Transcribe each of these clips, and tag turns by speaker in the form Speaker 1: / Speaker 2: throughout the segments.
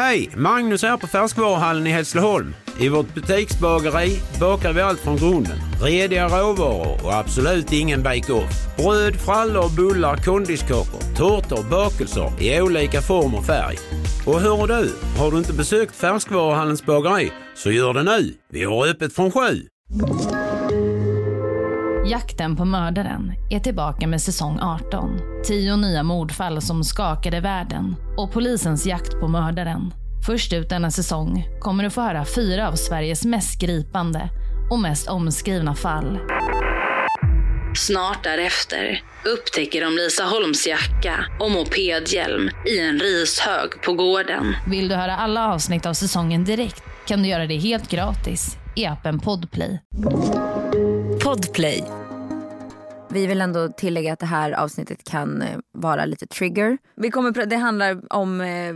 Speaker 1: Hej! Magnus här på Färskvaruhallen i Hässleholm. I vårt butiksbageri bakar vi allt från grunden. Rediga råvaror och absolut ingen bake-off. Bröd, frallor, bullar, kondiskakor, tårtor, bakelser i olika form och färg. Och hör du, har du inte besökt Färskvaruhallens bageri så gör det nu. Vi har öppet från sju.
Speaker 2: Jakten på mördaren är tillbaka med säsong 18. Tio nya mordfall som skakade världen och polisens jakt på mördaren. Först ut denna säsong kommer du få höra fyra av Sveriges mest gripande och mest omskrivna fall. Snart därefter upptäcker de Lisa Holms jacka och mopedhjälm i en rishög på gården. Vill du höra alla avsnitt av säsongen direkt kan du göra det helt gratis i appen Podplay.
Speaker 3: Podplay.
Speaker 4: Vi vill ändå tillägga att det här avsnittet kan eh, vara lite trigger.
Speaker 5: Vi kommer, det handlar om eh,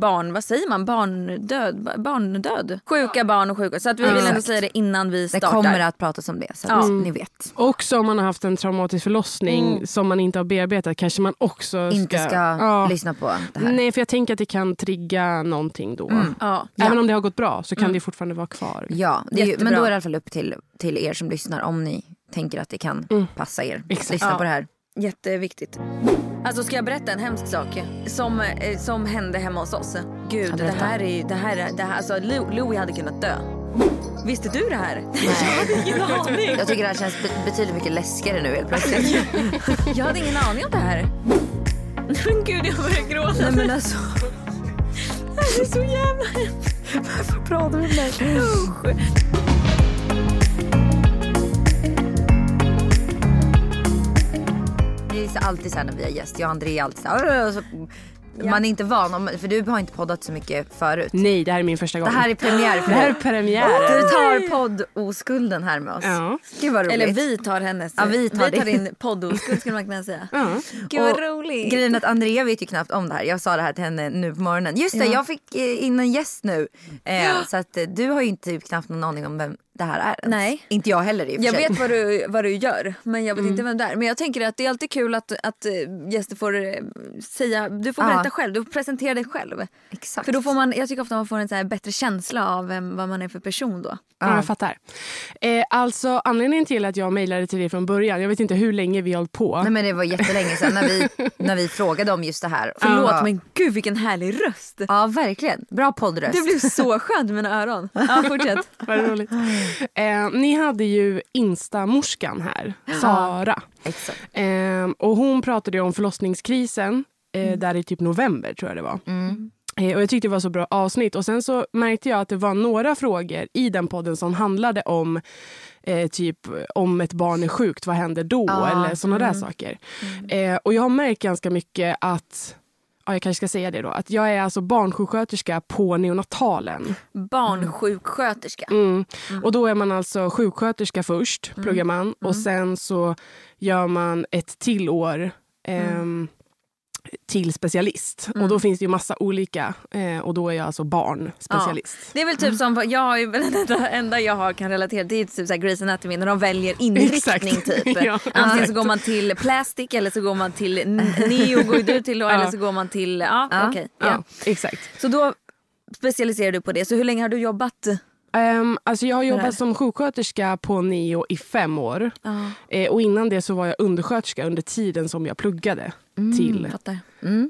Speaker 5: barn, vad säger man, barndöd? ba- barndöd? Sjuka barn och sjuka. Så att vi vill ändå säga det innan vi
Speaker 4: Det
Speaker 5: startar.
Speaker 4: kommer att pratas om det så att
Speaker 5: Ja.
Speaker 4: ni vet.
Speaker 6: Också om man har haft en traumatisk förlossning som man inte har bearbetat kanske man också ska...
Speaker 4: Inte ska
Speaker 6: Ja.
Speaker 4: lyssna på det här.
Speaker 6: Nej, för jag tänker att det kan trigga någonting då.
Speaker 5: Ja.
Speaker 6: Även om det har gått bra så kan det fortfarande vara kvar.
Speaker 4: Ja, det är ju, men då är det i alla fall upp till, till er som lyssnar om ni tänker att det kan passa er.
Speaker 6: Exakt.
Speaker 4: Lyssna
Speaker 5: Ja.
Speaker 4: på det här.
Speaker 5: Jätteviktigt. Alltså ska jag berätta en hemsk sak som, eh, som hände hemma hos oss? Gud, det här är ju- det här, är- det här, alltså Lo- Louie hade kunnat dö. Visste du det här? Jag hade ingen aning.
Speaker 4: Jag tycker det här känns be- betydligt mycket läskigare nu helt plötsligt.
Speaker 5: Jag hade ingen aning om det här. Men gud, jag börjar gråta.
Speaker 4: Nej men alltså.
Speaker 5: Det är så jävla hemskt. Varför pratar du om det här? Usch.
Speaker 4: Det är alltid så här när vi har gäst. Jag och André är alltid så här. "Åh", så, Man är inte van, om, för du har inte poddat så mycket förut.
Speaker 6: Nej, det här är min första gång.
Speaker 4: Det här är premiär för
Speaker 6: det här är
Speaker 4: dig.
Speaker 6: premiären.
Speaker 4: Du tar podd-oskulden här med oss.
Speaker 6: Ja.
Speaker 4: Gud vad roligt.
Speaker 5: Eller vi tar hennes.
Speaker 4: Ja, vi tar det.
Speaker 5: din poddoskuld skulle man kunna säga.
Speaker 6: Ja.
Speaker 5: Gud vad roligt.
Speaker 4: Grejen att Andrea vet ju knappt om det här. Jag sa det här till henne nu på morgonen. Just det,
Speaker 5: Ja.
Speaker 4: jag fick eh, in en gäst nu. Eh, Så att eh, du har ju inte knappt någon aning om vem det här är ens.
Speaker 5: Nej.
Speaker 4: Inte jag heller i och för
Speaker 5: Jag
Speaker 4: sig.
Speaker 5: vet vad du, vad du gör men jag vet inte vem det är. Men jag tänker att det är alltid kul att, att eh, gäster får eh, säga, du får
Speaker 4: Ja.
Speaker 5: berätta själv, du får presentera dig själv.
Speaker 4: Exakt.
Speaker 5: För då får man, jag tycker ofta man får en så här bättre känsla av vem, vad man är för person då.
Speaker 6: Ja, jag fattar. Eh, alltså, anledningen till att jag mejlade till dig från början, jag vet inte hur länge vi har hållit på.
Speaker 4: Nej men det var jättelänge sedan när vi, när vi frågade om just det här.
Speaker 5: Förlåt
Speaker 4: ja.
Speaker 5: men gud vilken härlig röst.
Speaker 4: Ja verkligen. Bra poddröst.
Speaker 5: Det blev så skönt i mina öron. Ja, fortsätt.
Speaker 6: Vad roligt. Eh, ni hade ju Insta-morskan här, Sara. Eh, och hon pratade om förlossningskrisen eh, där i typ november tror jag det var. Eh, och jag tyckte det var så bra avsnitt. Och sen så märkte jag att det var några frågor i den podden som handlade om eh, typ om ett barn är sjukt, vad händer då?
Speaker 4: Ja,
Speaker 6: Eller såna där saker. Eh, och jag har märkt ganska mycket att Ja, jag kanske ska säga det då. Att jag är alltså barnsjuksköterska på neonatalen.
Speaker 5: Barnsjuksköterska.
Speaker 6: Mm. Och då är man alltså sjuksköterska först, pluggar man. Och sen så gör man ett till år ehm, till specialist. Och då finns det ju massa olika. Eh, och då är jag alltså barnspecialist.
Speaker 5: Det är väl typ som, jag har ju, det enda, jag har kan relatera det är typ så här Grey's Anatomy när de väljer inriktning
Speaker 6: Exakt.
Speaker 5: typ.
Speaker 6: Ja,
Speaker 5: Antingen så går man till plastic eller så går man till neo går du till då, eller så går man till, ja,
Speaker 4: Ja.
Speaker 5: okej.
Speaker 6: Ja,
Speaker 5: ja.
Speaker 6: exakt.
Speaker 5: Så då specialiserar du på det. Så hur länge har du jobbat?
Speaker 6: Ehm, alltså jag har jobbat som sjuksköterska på Neo i fem år. Eh, och innan det så var jag undersköterska under tiden som jag pluggade till
Speaker 5: Fattar.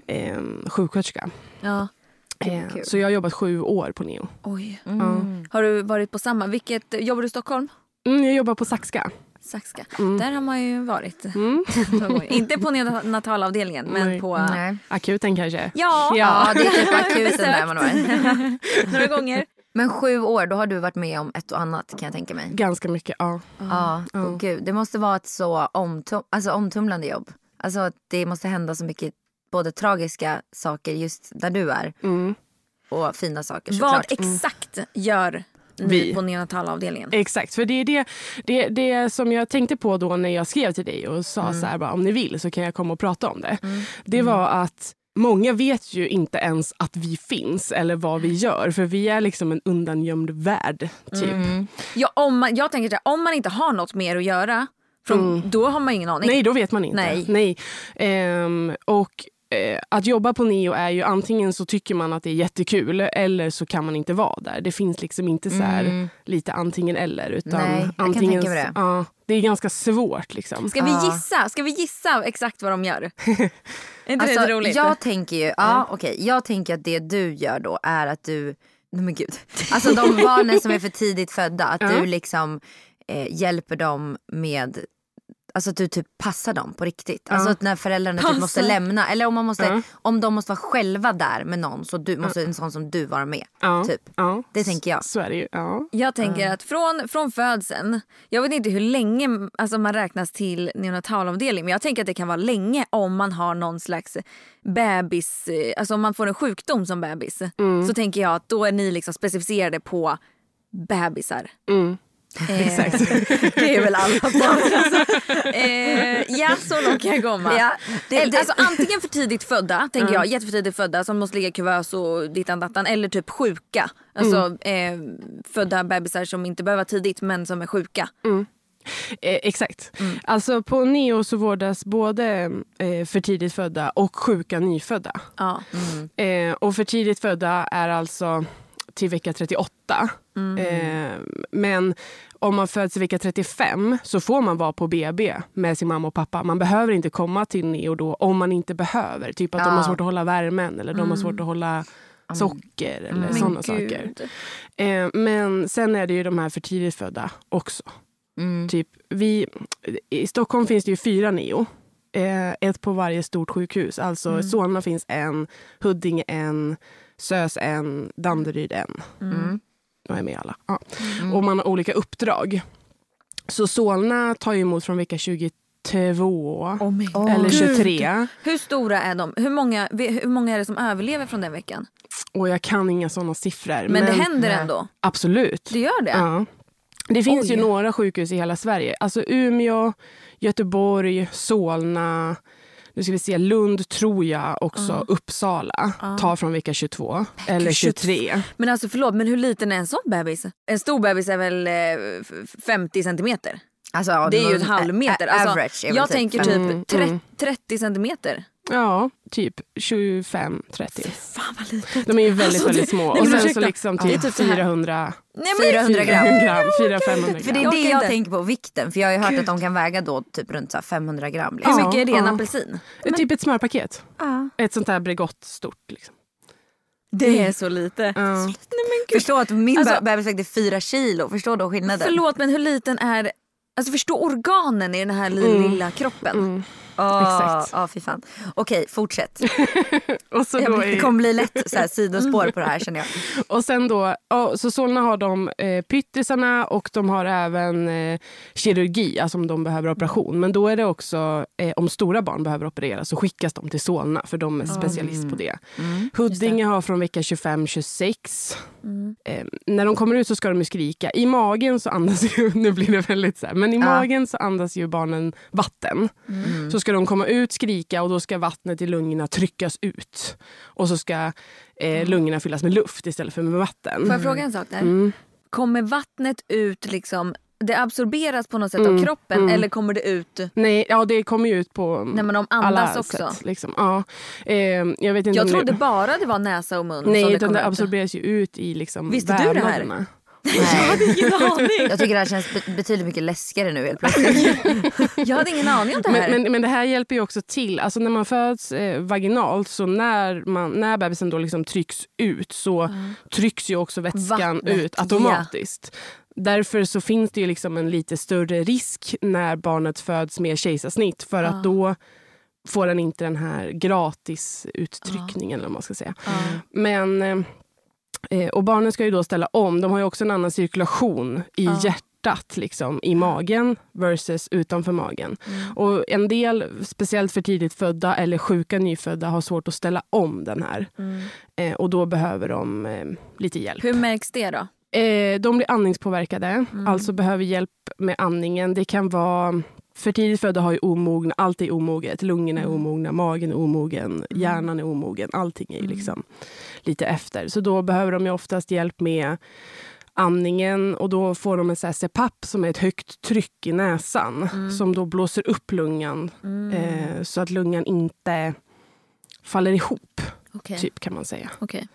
Speaker 6: ehm, sjuksköterska.
Speaker 5: Ja.
Speaker 6: Eh, så jag har jobbat sju år på Neo.
Speaker 5: Oj.
Speaker 6: Ja.
Speaker 5: Har du varit på samma? Vilket, jobbar du i Stockholm?
Speaker 6: Mm, jag jobbar på Saxka.
Speaker 5: Saxka. Där har man ju varit. gånger. Inte på neonatalavdelningen men
Speaker 6: Nej.
Speaker 5: på...
Speaker 4: Nej.
Speaker 6: Akuten kanske?
Speaker 5: Ja,
Speaker 4: Ja det är typ akuten där man var.
Speaker 5: några gånger.
Speaker 4: Men sju år, då har du varit med om ett och annat kan jag tänka mig.
Speaker 6: Ganska mycket, ja.
Speaker 4: Ja, och gud, det måste vara ett så omtum alltså, omtumlande jobb. Alltså att det måste hända så mycket både tragiska saker just där du är
Speaker 6: Mm.
Speaker 4: och fina saker
Speaker 5: Vad
Speaker 4: såklart.
Speaker 5: exakt gör ni
Speaker 6: Vi.
Speaker 5: på neonatalavdelningen?
Speaker 6: Exakt, för det är det, det, det som jag tänkte på då när jag skrev till dig och sa så här, bara, om ni vill så kan jag komma och prata om det. Det var att många vet ju inte ens att vi finns eller vad vi gör för vi är liksom en undangömd värld. Typ.
Speaker 5: Ja, om man, jag tänker här, om man inte har något mer att göra, från, då har man ingen aning.
Speaker 6: Nej, då vet man inte.
Speaker 5: Nej.
Speaker 6: Nej. Ehm, och eh, att jobba på Neo är ju antingen så tycker man att det är jättekul eller så kan man inte vara där. Det finns liksom inte så här
Speaker 4: Mm.
Speaker 6: lite antingen eller. Utan
Speaker 4: Nej, jag kan
Speaker 6: antingen,
Speaker 4: det.
Speaker 6: Ja, det är ganska svårt. Liksom.
Speaker 5: Ska vi gissa? Ska vi gissa exakt vad de gör? inte
Speaker 4: Alltså,
Speaker 5: det roligt?
Speaker 4: jag tänker ju, ja okej, jag tänker att det du gör då är att du, nej men gud. Alltså de barnen som är för tidigt födda, att du liksom eh, hjälper dem med Alltså att du typ passar dem på riktigt. Alltså
Speaker 6: Ja.
Speaker 4: att när föräldrarna typ måste lämna. Eller om, man måste,
Speaker 6: Ja.
Speaker 4: om de måste vara själva där med någon så du, måste en sån som du vara med.
Speaker 6: Ja,
Speaker 4: Typ.
Speaker 6: ja.
Speaker 4: Det tänker jag.
Speaker 6: Så är det ju. Ja.
Speaker 5: Jag tänker att från, från födseln, jag vet inte hur länge alltså man räknas till neonatalavdelning men jag tänker att det kan vara länge om man har någon slags bebis, alltså om man får en sjukdom som bebis.
Speaker 6: Mm.
Speaker 5: Så tänker jag att då är ni liksom specificerade på bebisar.
Speaker 6: Mm.
Speaker 5: Eh,
Speaker 6: Exakt.
Speaker 5: det är väl alla barn. Alltså. Eh, ja, så långt kan jag komma.
Speaker 4: Ja, det- det-
Speaker 5: Alltså, antingen för tidigt födda, tänker jag, jätteför tidigt födda som måste ligga i kuvös och dittan dattan. Eller typ sjuka. Alltså eh, födda bebisar som inte behöver vara tidigt men som är sjuka.
Speaker 6: Eh, exakt.
Speaker 5: Mm.
Speaker 6: Alltså på Neo så vårdas både eh, för tidigt födda och sjuka nyfödda.
Speaker 5: Ja.
Speaker 6: Eh, och för tidigt födda är alltså till vecka 38. Eh, men om man föds i vecka 35 så får man vara på BB med sin mamma och pappa. Man behöver inte komma till Neo då om man inte behöver. Typ att de har
Speaker 4: Ja.
Speaker 6: svårt att hålla värmen eller de har svårt att hålla socker eller
Speaker 5: Men
Speaker 6: sådana saker. Eh, men sen är det ju de här för tidigt födda också.
Speaker 4: Mm.
Speaker 6: Typ, vi, I Stockholm finns det ju fyra Neo. Eh, ett på varje stort sjukhus. Alltså
Speaker 4: Mm.
Speaker 6: Solna finns en, Huddinge en, Sös en, Danderyd en.
Speaker 4: Mm.
Speaker 6: De är med alla. Ja. Och man har olika uppdrag. Så Solna tar ju emot från vecka 22
Speaker 5: Oh
Speaker 6: eller
Speaker 5: Gud.
Speaker 6: 23.
Speaker 5: Hur stora är de? Hur många, hur många är det som överlever från den veckan?
Speaker 6: Och jag kan inga såna siffror.
Speaker 5: Men, det händer
Speaker 4: Nej.
Speaker 5: ändå?
Speaker 6: Absolut.
Speaker 5: Det gör det?
Speaker 6: Ja. Det finns
Speaker 5: Oj.
Speaker 6: ju några sjukhus i hela Sverige. Alltså Umeå, Göteborg, Solna, nu ska vi se, Lund tror jag också, Uppsala tar från vecka 22 eller 23.
Speaker 5: Men alltså förlåt, men hur liten är en sån bebis? En stor bebis är väl eh, f- 50 centimeter?
Speaker 4: Alltså,
Speaker 5: Det är ju
Speaker 4: någon-
Speaker 5: en halv meter.
Speaker 4: a-
Speaker 5: Alltså,
Speaker 4: average
Speaker 5: jag
Speaker 4: typ
Speaker 5: tänker typ
Speaker 6: Mm,
Speaker 5: tre-
Speaker 6: mm.
Speaker 5: 30 centimeter.
Speaker 6: Ja, typ 25-30.
Speaker 5: Fan vad litet.
Speaker 6: De är ju väldigt,
Speaker 5: Alltså,
Speaker 6: väldigt små.
Speaker 5: nej,
Speaker 6: Och
Speaker 5: men
Speaker 6: sen så liksom
Speaker 5: Det är
Speaker 6: typ
Speaker 5: typ så här.
Speaker 6: 400,
Speaker 5: Nej, men
Speaker 4: 400 gram.
Speaker 6: 400 gram, 400-500
Speaker 4: För det är
Speaker 6: gram.
Speaker 4: det jag
Speaker 5: inte.
Speaker 4: tänker på, vikten. För jag har ju hört att de kan väga då typ runt så här 500 gram.
Speaker 5: Hur
Speaker 4: Liksom.
Speaker 6: Ja,
Speaker 5: mycket är det en
Speaker 6: ja.
Speaker 5: apelsin?
Speaker 6: Typ ett smörpaket.
Speaker 4: Ja.
Speaker 6: Ett sånt här Bregott stort. Liksom.
Speaker 5: Det är så lite.
Speaker 6: Ja.
Speaker 4: Förstå att min
Speaker 5: Alltså-
Speaker 4: be- bebis vägde 4 kilo. Förstå då skillnaden.
Speaker 5: Förlåt men hur liten är... Alltså förstå organen i den här
Speaker 6: Mm.
Speaker 5: lilla kroppen.
Speaker 6: Mm.
Speaker 4: Åh,
Speaker 6: Exakt.
Speaker 4: Ja, fy fan. Okej, fortsätt.
Speaker 6: Och, så
Speaker 4: Jag Det kommer bli lätt så här, sidospår på det här känner jag.
Speaker 6: och sen då, ja, så Solna har de eh, pyttisarna och de har även eh, kirurgi, alltså om de behöver operation. Men då är det också, eh, om stora barn behöver opereras så skickas de till Solna för de är specialist på det. Huddinge har från vecka 25-26. Eh, när de kommer ut så ska de ju skrika. I magen så andas ju, nu blir det väldigt så här, men i
Speaker 4: Ja.
Speaker 6: magen så andas ju barnen vatten. Så ska de komma ut, skrika och då ska vattnet i lungorna tryckas ut. Och så ska eh, lungorna fyllas med luft istället för med vatten.
Speaker 5: Får jag fråga en sak där?
Speaker 6: Mm.
Speaker 5: Kommer vattnet ut liksom... Det absorberas på något sätt
Speaker 6: Mm,
Speaker 5: av kroppen
Speaker 6: mm.
Speaker 5: eller kommer det ut
Speaker 6: Nej, ja, det kommer ju ut på
Speaker 5: när man
Speaker 6: alla
Speaker 5: andas också?
Speaker 6: sätt. Liksom. Ja. Eh, jag vet inte
Speaker 5: Jag trodde
Speaker 6: det,
Speaker 5: bara det var näsa och mun
Speaker 6: Nej,
Speaker 5: som det
Speaker 6: utan det
Speaker 5: ut.
Speaker 6: absorberas ju ut i liksom
Speaker 5: Visste du det här?
Speaker 4: Nej.
Speaker 5: Ingen aning.
Speaker 4: Jag tycker det här känns be- betydligt mycket läskigare nu helt plötsligt.
Speaker 5: Jag hade ingen aning om det här.
Speaker 6: Men, men, men det här hjälper ju också till. Alltså när man föds eh, vaginalt, så när, man, när bebisen då liksom trycks ut så trycks ju också vätskan
Speaker 5: Vattnet,
Speaker 6: ut automatiskt. Därför så finns det ju liksom en lite större risk när barnet föds med kejsarsnitt. För att då får den inte den här gratis uttryckningen. Eller vad man ska säga. Men, eh, och barnen ska ju då ställa om. De har ju också en annan cirkulation i hjärtat, liksom, i magen versus utanför magen. Och en del, speciellt för tidigt födda eller sjuka nyfödda, har svårt att ställa om den här. Eh, och då behöver de eh, lite hjälp.
Speaker 5: Hur märks det då?
Speaker 6: Eh, de blir andningspåverkade, alltså behöver hjälp med andningen. Det kan vara... För tidigt födda har ju omogna, allt är omoget. Lungorna är omogna, magen är omogen, hjärnan är omogen. Allting är ju liksom lite efter. Så då behöver de ju oftast hjälp med andningen och då får de en så här CPAP som är ett högt tryck i näsan som då blåser upp lungan eh, så att lungan inte faller ihop,
Speaker 5: Okej.
Speaker 6: typ kan man säga.
Speaker 5: Okej.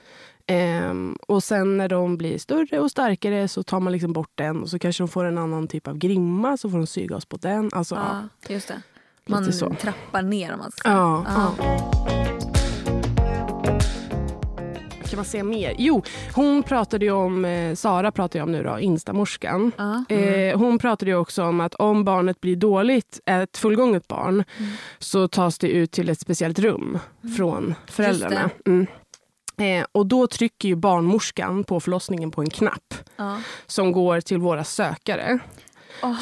Speaker 6: Ehm, och sen när de blir större och starkare så tar man liksom bort den och så kanske de får en annan typ av grimma så får de syrgas på den. Alltså, ja.
Speaker 5: Ja, just det. Man
Speaker 6: så.
Speaker 5: trappar ner om man ska
Speaker 6: Ja,
Speaker 5: Ja.
Speaker 6: ja. Kan man säga mer? Jo, hon pratade ju om, eh, Sara pratade ju om nu då, instamorskan.
Speaker 5: Ja.
Speaker 6: Eh, hon pratade ju också om att om barnet blir dåligt, ett fullgånget barn, så tas det ut till ett speciellt rum från föräldrarna. Eh, och då trycker ju barnmorskan på förlossningen på en knapp
Speaker 5: Ja.
Speaker 6: som går till våra sökare.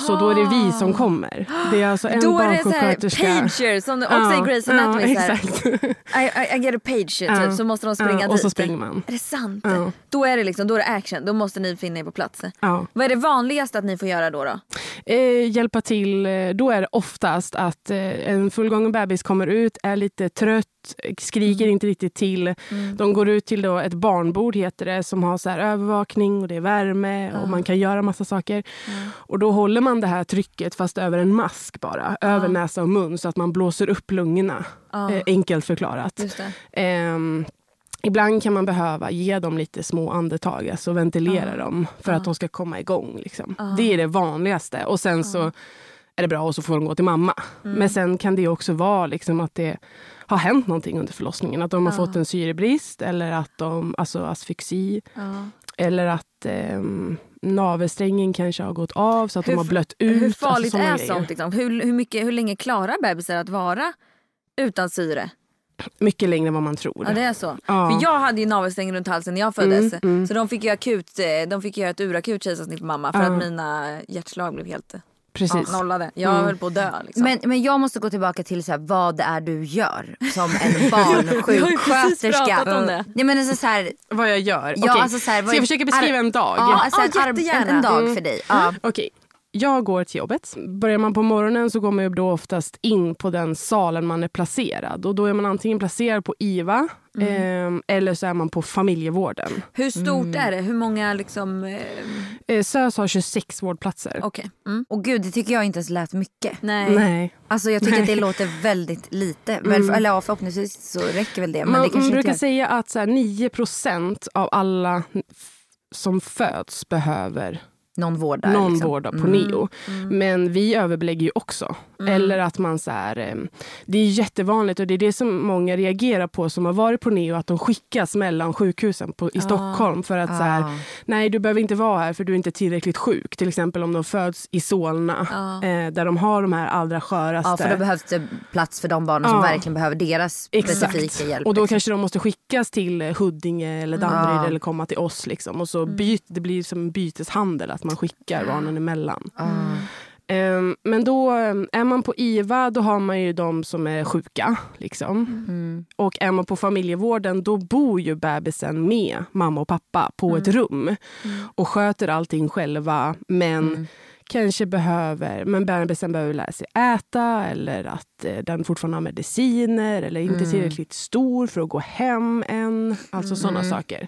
Speaker 6: Så då är det vi som kommer. Det är alltså en
Speaker 5: Då är det så här pager som också i Grey's Anatomy.
Speaker 6: Ja, exakt.
Speaker 5: I, I, get a page typ,
Speaker 6: Ja.
Speaker 5: så måste de springa
Speaker 6: Ja,
Speaker 5: dit.
Speaker 6: och så springer man.
Speaker 5: Är det sant?
Speaker 6: Ja.
Speaker 5: Då är det liksom, då är det action, då måste ni finna er på plats.
Speaker 6: Ja.
Speaker 5: Vad är det vanligaste att ni får göra då? då?
Speaker 6: Eh, hjälpa till, eh, då är det oftast att eh, en fullgången bebis kommer ut, är lite trött, skriker inte riktigt till. De går ut till då ett barnbord heter det som har så här övervakning och det är värme och man kan göra massa saker. Och då håller man det här trycket fast över en mask bara, över näsa och mun så att man blåser upp lungorna. Eh, enkelt förklarat. Ehm, ibland kan man behöva ge dem lite små andetag, alltså ventilera dem för att de ska komma igång. Liksom. Det är det vanligaste. Och sen så är det bra och så får de gå till mamma. Men sen kan det också vara liksom att det har hänt någonting under förlossningen. Att de har fått en syrebrist eller att de, alltså asfyxi. Eller att ehm, navelsträngen kanske har gått av så att de har blött ut.
Speaker 5: Hur
Speaker 6: alltså
Speaker 5: farligt
Speaker 6: såna
Speaker 5: är
Speaker 6: grejer.
Speaker 5: sånt? Liksom? Hur, hur, mycket, hur länge klarar bebisar att vara utan syre?
Speaker 6: Mycket längre än vad man tror.
Speaker 5: Ja, det är så.
Speaker 6: Ja.
Speaker 5: För jag hade ju navelsträngen runt halsen när jag föddes.
Speaker 6: Mm, mm.
Speaker 5: Så de fick ju akut, eh, de fick göra ett urakut kejsarsnitt på mamma för
Speaker 6: Ja.
Speaker 5: att mina hjärtslag blev helt
Speaker 6: Precis.
Speaker 5: ja, nollade. Jag
Speaker 6: Mm.
Speaker 5: höll på att dö. Liksom.
Speaker 4: Men, men jag måste gå tillbaka till så här, vad det är du gör som en barnsjuksköterska.
Speaker 5: pratat om det.
Speaker 4: Nej, men alltså, så här,
Speaker 6: Vad jag gör?
Speaker 4: ja,
Speaker 6: Okej.
Speaker 4: alltså, så här, vad
Speaker 6: Ska jag försöka beskriva en dag?
Speaker 4: Ja, alltså,
Speaker 5: Ja,
Speaker 4: en, en, dag
Speaker 6: Mm.
Speaker 4: för dig. Ja.
Speaker 6: Okej. Jag går till jobbet. Börjar man på morgonen så går man ju då oftast in på den salen man är placerad. Och Då är man antingen placerad på IVA
Speaker 5: Mm.
Speaker 6: eh, eller så är man på familjevården.
Speaker 5: Hur stort
Speaker 6: Mm.
Speaker 5: är det? Hur många liksom... Eh,
Speaker 6: Eh, SÖS har 26 vårdplatser.
Speaker 5: Okej. Mm.
Speaker 4: Och gud, det tycker jag inte ens lät mycket.
Speaker 5: Nej.
Speaker 6: Nej.
Speaker 4: Alltså jag tycker att det låter väldigt lite. Men, eller ja, förhoppningsvis så räcker väl det. Men
Speaker 6: Man
Speaker 4: det
Speaker 6: man brukar
Speaker 4: gör.
Speaker 6: säga att så här, 9% av alla som föds behöver
Speaker 4: någon vård där.
Speaker 6: någon
Speaker 4: liksom.
Speaker 6: vård på
Speaker 4: Mm.
Speaker 6: neo. Men vi överbelägger ju också. Eller att man så här, eh, Det är jättevanligt och det är det som många reagerar på som har varit på neo. Att de skickas mellan sjukhusen på, i Stockholm för att så här,
Speaker 4: Ah.
Speaker 6: nej du behöver inte vara här för du är inte tillräckligt sjuk. Till exempel om de föds i Solna eh, där de har de här allra sköraste.
Speaker 4: Ja, för då behövs det plats för de barnen som
Speaker 6: Ja.
Speaker 4: verkligen behöver deras specifika hjälp.
Speaker 6: Och då
Speaker 4: liksom.
Speaker 6: kanske de måste skickas till eh, Huddinge eller Danderyd
Speaker 4: Ja.
Speaker 6: eller komma till oss. Liksom. Och så byt, det blir som en byteshandel att man skickar barnen emellan.
Speaker 4: Ah.
Speaker 6: Ehm, men då eh, är man på IVA då har man ju de som är sjuka. Liksom.
Speaker 4: Mm.
Speaker 6: Och är man på familjevården då bor ju bebisen med mamma och pappa på ett rum. Och sköter allting själva. Men kanske behöver, men bebisen behöver lära sig äta eller att eh, den fortfarande har mediciner eller inte tillräckligt stor för att gå hem än. Alltså sådana saker.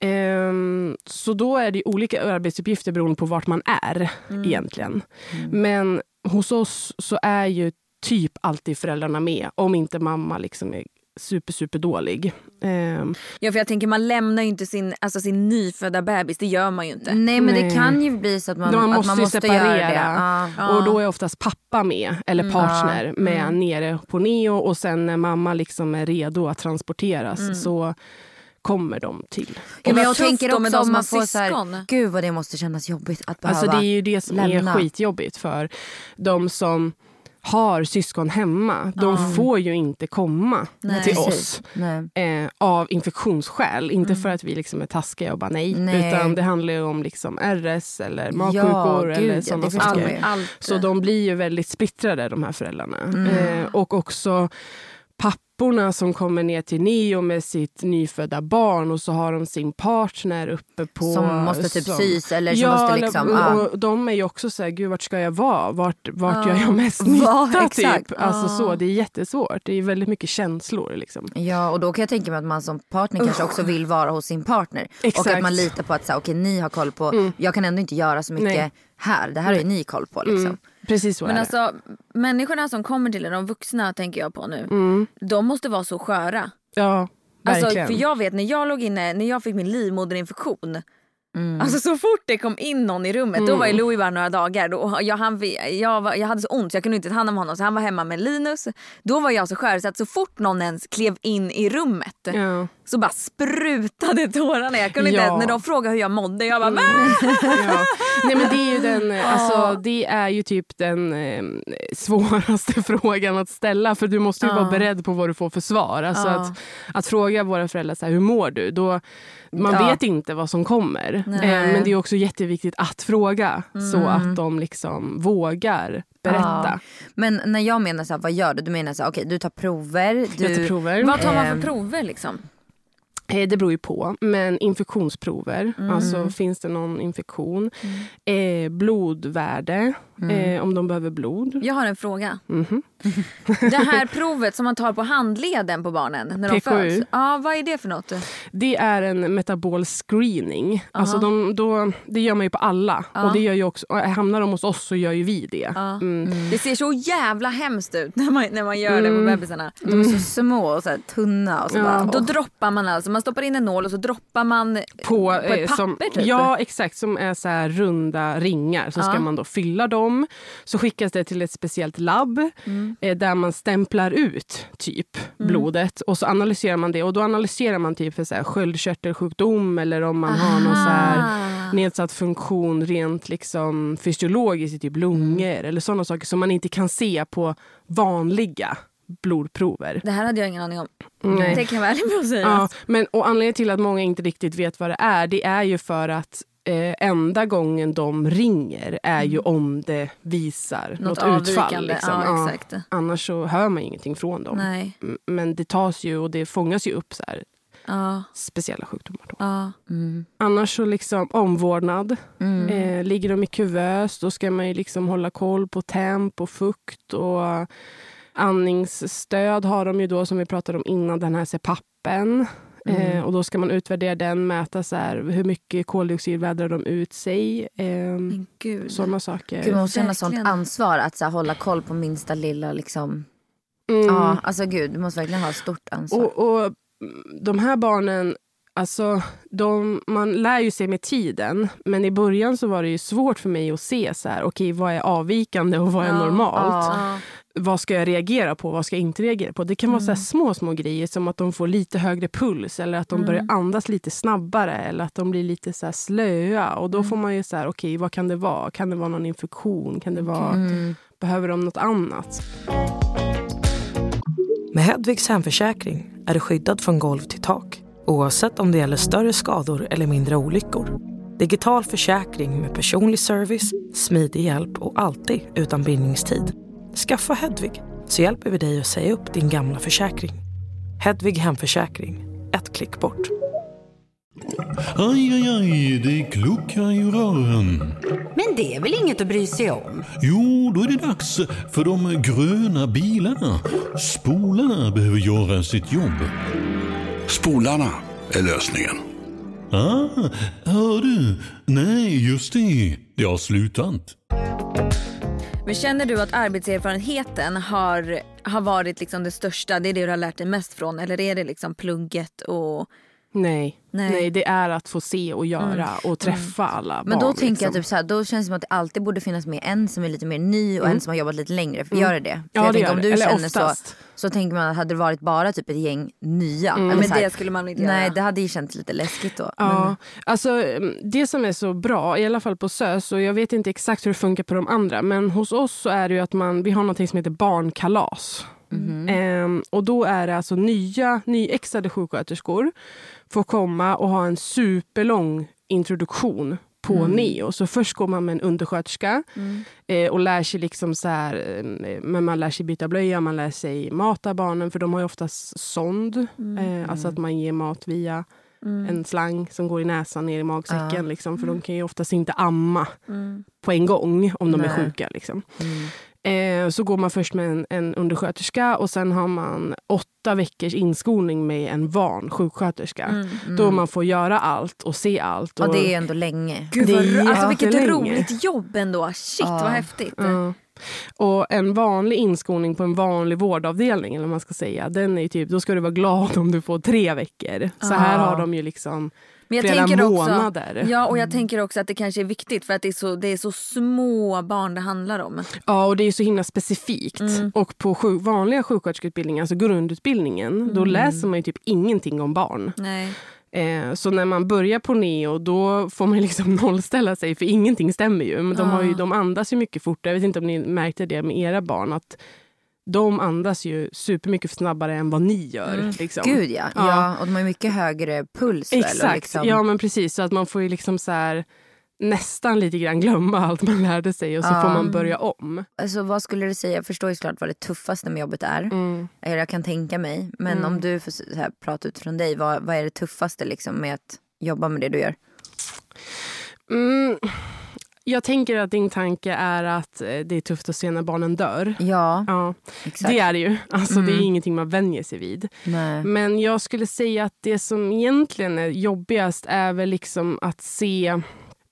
Speaker 6: Ehm, så då är det olika arbetsuppgifter beroende på vart man är egentligen. Men hos oss så är ju typ alltid föräldrarna med om inte mamma liksom är super, super dålig. Ehm,
Speaker 5: Ja, för jag tänker man lämnar ju inte sin, alltså sin nyfödda bebis, det gör man ju inte.
Speaker 4: Nej men
Speaker 6: Nej.
Speaker 4: det kan ju bli så att man,
Speaker 6: man
Speaker 4: att
Speaker 6: måste
Speaker 4: man
Speaker 6: ju
Speaker 4: måste
Speaker 6: separera.
Speaker 4: göra det.
Speaker 6: Och då är oftast pappa med, eller partner, med nere på neo. Och sen när mamma liksom är redo att transporteras så kommer de till.
Speaker 4: Ja, men jag tänker också
Speaker 5: de
Speaker 4: om
Speaker 5: som
Speaker 4: man får så här, gud vad det måste kännas jobbigt att behöva
Speaker 6: Alltså det är ju det som
Speaker 4: lämna.
Speaker 6: är skitjobbigt för de som har syskon hemma. De får ju inte komma
Speaker 5: Nej.
Speaker 6: till
Speaker 4: Precis.
Speaker 6: oss eh, av infektionsskäl. Inte för att vi liksom är taskiga och bara nej.
Speaker 4: Nej.
Speaker 6: Utan det handlar ju om liksom RS eller
Speaker 4: Ja,
Speaker 6: magsjukor
Speaker 4: gud,
Speaker 6: eller
Speaker 4: ja,
Speaker 6: sådana saker.
Speaker 4: ju.
Speaker 5: Allt.
Speaker 6: Så de blir ju väldigt splittrade de här föräldrarna. Eh, och också papporna som kommer ner till Neo med sitt nyfödda barn och så har de sin partner uppe på...
Speaker 4: Som måste typ
Speaker 6: som-
Speaker 4: sys eller som
Speaker 6: ja,
Speaker 4: måste liksom... ja.
Speaker 6: och de är ju också så här, gud vart ska jag vara? Vart, vart gör jag mest nytta?
Speaker 4: exakt.
Speaker 6: Typ? Alltså, så, det är jättesvårt. Det är väldigt mycket känslor. Liksom.
Speaker 4: Ja och då kan jag tänka mig att man som partner kanske också vill vara hos sin partner. Och
Speaker 6: Exakt. Mm.
Speaker 4: att man litar på att så, här, okej, ni har koll på, jag kan ändå inte göra så mycket
Speaker 6: Nej.
Speaker 4: här. Det här har ju ni koll på. Liksom.
Speaker 6: Precis så
Speaker 5: Men
Speaker 6: är
Speaker 5: alltså människorna som kommer till er, de vuxna tänker jag på nu.
Speaker 6: det. Mm.
Speaker 5: De måste vara så sköra.
Speaker 6: Ja,
Speaker 5: Alltså,
Speaker 6: verkligen.
Speaker 5: för jag vet när jag låg inne, när jag fick min livmoderinfektion. Alltså så fort det kom in någon i rummet, då var ju Louis bara några dagar. Då, jag, han, jag, var, jag hade så ont så jag kunde inte ta hand om honom så han var hemma med Linus. Då var jag så skör så att så fort någon ens klev in i rummet
Speaker 6: Ja.
Speaker 5: så bara sprutade tårarna. Jag kunde inte
Speaker 6: Ja.
Speaker 5: ens, när de frågade hur jag mådde, jag bara
Speaker 6: Ja. Nej, men det är ju den, alltså, det är ju typ den eh, svåraste frågan att ställa. För du måste ju vara beredd på vad du får för svar. Alltså att, att fråga våra föräldrar så här, hur mår du? Då, man
Speaker 4: Ja.
Speaker 6: vet inte vad som kommer. Eh,
Speaker 5: Nej. Mm.
Speaker 6: men det är också jätteviktigt att fråga så att de liksom vågar berätta.
Speaker 4: Ja. Men när jag menar så här, vad gör du? Du menar så här, okej du tar prover. Du,
Speaker 6: Jag tar prover.
Speaker 5: vad tar man för
Speaker 4: Ehm.
Speaker 5: prover liksom?
Speaker 6: Eh, Det beror ju på. Men infektionsprover, alltså finns det någon infektion. Eh, blodvärde, eh, om de behöver blod.
Speaker 5: Jag har en fråga.
Speaker 6: Mhm.
Speaker 5: Det här provet som man tar på handleden på barnen när de
Speaker 6: PKU.
Speaker 5: föds. Ja, vad är det för något?
Speaker 6: Det är en metabol screening. Alltså de, då, det gör man ju på alla. Och det gör ju också, hamnar de hos oss så gör ju vi det. Mm.
Speaker 5: Det ser så jävla hemskt ut när man, när man gör det på bebisarna.
Speaker 4: De är så små och så här, tunna. Och så bara,
Speaker 5: Då droppar man alltså, man stoppar in en nål och så droppar man
Speaker 6: På,
Speaker 5: på ett
Speaker 6: eh, som,
Speaker 5: papper typ.
Speaker 6: Ja, exakt. Som är så här runda ringar. Så ska man då fylla dem. Så skickas det till ett speciellt labb
Speaker 5: Mm.
Speaker 6: Eh, där man stämplar ut typ blodet. Och så analyserar man det. Och då analyserar man typ för så här sköldkörtelsjukdom eller om man har någon så här nedsatt funktion rent liksom fysiologiskt i typ lungor eller sådana saker som man inte kan se på vanliga blodprover.
Speaker 5: Det här hade jag ingen aning om.
Speaker 6: Nej.
Speaker 5: Det kan jag väl bra säga.
Speaker 6: Ja, men, och anledningen till att många inte riktigt vet vad det är, det är ju för att eh, enda gången de ringer är ju om det visar något,
Speaker 5: Mm. Något
Speaker 6: utfall. Liksom.
Speaker 5: ja, exakt.
Speaker 6: Annars så hör man ingenting från dem.
Speaker 5: Nej.
Speaker 6: Men det tas ju och det fångas ju upp så här,
Speaker 5: Ja,
Speaker 6: speciella sjukdomar. Då.
Speaker 5: ja.
Speaker 6: Annars så liksom omvårdnad.
Speaker 5: Mm.
Speaker 6: Eh, ligger de i kuvös då ska man ju liksom hålla koll på temp och fukt. och Andningsstöd har de ju då som vi pratade om innan, den här CPAPen.
Speaker 5: Mm.
Speaker 6: Eh, och då ska man utvärdera den, mäta så här, hur mycket koldioxid vädrar de ut sig. Eh. Sådana saker.
Speaker 4: Gud, man måste känna sånt ansvar att så här, hålla koll på minsta lilla liksom.
Speaker 6: Mm.
Speaker 4: Ja, alltså gud, du måste verkligen ha stort ansvar.
Speaker 6: Och, och mm, de här barnen, alltså, de, man lär ju sig med tiden. Men i början så var det ju svårt för mig att se så här, okej, vad är avvikande och vad är normalt.
Speaker 5: Ja.
Speaker 6: Vad ska jag reagera på? Vad ska jag inte reagera på? Det kan vara så här små, små grejer som att de får lite högre puls eller att de börjar andas lite snabbare eller att de blir lite så här slöa. Och då får man ju så här, okej, vad kan det vara? Kan det vara någon infektion? Kan det vara, Behöver de något annat?
Speaker 7: Med Hedvigs hemförsäkring är du skyddad från golv till tak oavsett om det gäller större skador eller mindre olyckor. Digital försäkring med personlig service, smidig hjälp och alltid utan bindningstid. Skaffa Hedvig så hjälper vi dig att säga upp din gamla försäkring. Hedvig hemförsäkring, ett klick bort.
Speaker 8: Aj, aj, aj, det kluckar i rören.
Speaker 9: Men det är väl inget att bry sig om?
Speaker 8: Jo, då är det dags för de gröna bilarna. Spolarna behöver göra sitt jobb.
Speaker 10: Spolarna är lösningen.
Speaker 8: Ah, hör du? Nej, just det. Det har slutat.
Speaker 5: Men känner du att arbetserfarenheten har, har varit liksom det största? Det är det du har lärt dig mest från? Eller är det liksom plugget och...
Speaker 6: Nej.
Speaker 5: Nej.
Speaker 6: Nej. det är att få se och göra och träffa alla
Speaker 4: Men
Speaker 6: barn.
Speaker 4: då tänker jag
Speaker 6: liksom.
Speaker 4: typ så här, då känns det som att det alltid borde finnas med en som är lite mer ny och en som har jobbat lite längre. För gör det det? För
Speaker 6: Mm. Ja,
Speaker 4: jag
Speaker 6: det
Speaker 4: tänker,
Speaker 6: gör
Speaker 4: om du
Speaker 6: Eller
Speaker 4: känner så,
Speaker 6: oftast.
Speaker 4: så tänker man att hade det varit bara typ ett gäng nya. eller
Speaker 5: Men
Speaker 4: så här-
Speaker 5: det skulle man inte
Speaker 4: Nej,
Speaker 5: göra.
Speaker 4: det hade ju känts lite läskigt då.
Speaker 6: Ja, alltså, mm, det som är så bra, i alla fall på SÖS, och jag vet inte exakt hur det funkar på de andra, men hos oss så är det ju att man, vi har något som heter barnkalas. Ehm, och då är det alltså nya, nyexade sjuksköterskor får komma och ha en superlång introduktion på neo. Så först går man med en undersköterska eh, och lär sig liksom så här, eh, men man lär sig byta blöja, man lär sig mata barnen för de har ju oftast sond. Eh, alltså att man ger mat via en slang som går i näsan ner i magsäcken. Liksom, för de kan ju oftast inte amma på en gång om de är
Speaker 4: Nej.
Speaker 6: sjuka. Liksom. Eh, så går man först med en, en undersköterska och sen har man åtta veckors inskolning med en van sjuksköterska. Då man får göra allt och se allt.
Speaker 4: Och
Speaker 6: Och,
Speaker 4: det är ändå länge.
Speaker 5: Gud,
Speaker 6: Det är
Speaker 5: ro- alltså vilket
Speaker 6: jättelänge.
Speaker 5: roligt jobb ändå. Shit vad häftigt.
Speaker 6: Ja. Och en vanlig inskolning på en vanlig vårdavdelning, eller man ska säga, den är ju typ, då ska du vara glad om du får tre veckor. Så här har de ju liksom
Speaker 5: Men jag
Speaker 6: flera
Speaker 5: tänker
Speaker 6: månader.
Speaker 5: Också, ja, och jag tänker också att det kanske är viktigt för att det är så, det är så små barn det handlar om.
Speaker 6: Ja, och det är så himla specifikt.
Speaker 5: Mm.
Speaker 6: Och på sju, vanliga sjuksköterskeutbildningar, alltså grundutbildningen, då
Speaker 5: Mm.
Speaker 6: läser man ju typ ingenting om barn.
Speaker 5: Nej.
Speaker 6: Eh, så när man börjar på neo då får man liksom nollställa sig för ingenting stämmer ju. Men de, har ju, de andas ju mycket fortare. Jag vet inte om ni märkte det med era barn. att de andas ju supermycket snabbare än vad ni gör.
Speaker 5: Mm.
Speaker 6: Liksom.
Speaker 4: Gud ja. ja. Och de har mycket högre puls väl?
Speaker 6: Exakt,
Speaker 4: Liksom.
Speaker 6: ja men precis. Så att man får ju liksom så här, nästan lite grann glömma allt man lärde sig och så
Speaker 4: Ja.
Speaker 6: får man börja om.
Speaker 4: Alltså, vad skulle du säga? Jag förstår ju såklart vad det tuffaste med jobbet är.
Speaker 6: Mm.
Speaker 4: Eller Jag kan tänka mig. Men
Speaker 6: Mm.
Speaker 4: om du får här, prata utifrån dig. Vad, vad är det tuffaste liksom, med att jobba med det du gör?
Speaker 6: Mm. Jag tänker att din tanke är att eh, det är tufft att se när barnen dör.
Speaker 4: Ja,
Speaker 6: Ja,
Speaker 4: exakt.
Speaker 6: det är det ju. Alltså, Det är
Speaker 4: Mm.
Speaker 6: ingenting man vänjer sig vid.
Speaker 4: Nej.
Speaker 6: Men jag skulle säga att det som egentligen är jobbigast är väl liksom att se...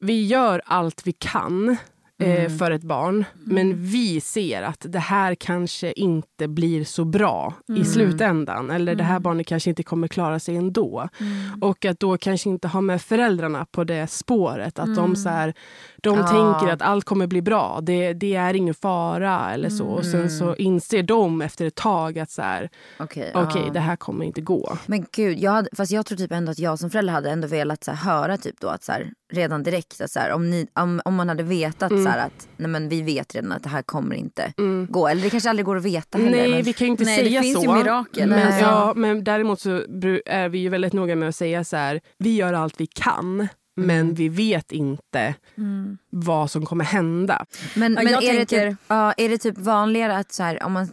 Speaker 6: Vi gör allt vi kan
Speaker 4: Mm.
Speaker 6: för ett barn, men vi ser att det här kanske inte blir så bra
Speaker 4: Mm.
Speaker 6: i slutändan. Eller det här barnet kanske inte kommer klara sig ändå.
Speaker 4: Mm.
Speaker 6: Och att då kanske inte ha med föräldrarna på det spåret. Att de, så här, de
Speaker 4: Ja.
Speaker 6: tänker att allt kommer bli bra. Det, det är ingen fara eller så. Och sen så inser de efter ett tag att så här,
Speaker 4: Okej,
Speaker 6: okej,
Speaker 4: ja.
Speaker 6: det här kommer inte gå.
Speaker 4: Men gud, jag hade, fast jag tror typ ändå att jag som förälder hade ändå velat så här, höra typ då att så här, redan direkt att så här, om, ni, om, om man hade vetat
Speaker 6: Mm.
Speaker 4: så här, att nej men vi vet redan att det här kommer inte gå. Eller det kanske aldrig går att veta heller.
Speaker 6: Nej,
Speaker 4: men...
Speaker 6: vi kan ju inte
Speaker 5: Nej, det
Speaker 6: säga
Speaker 5: finns
Speaker 6: så.
Speaker 5: ju mirakel.
Speaker 6: Men,
Speaker 4: Nej.
Speaker 6: ja, men däremot så är vi ju väldigt noga med att säga så här, vi gör allt vi kan. Men
Speaker 4: Mm.
Speaker 6: vi vet inte vad som kommer hända.
Speaker 4: Men,
Speaker 5: Ja,
Speaker 4: men är, det
Speaker 5: tänker-
Speaker 4: typ, ja, är det typ vanligare att så här, om man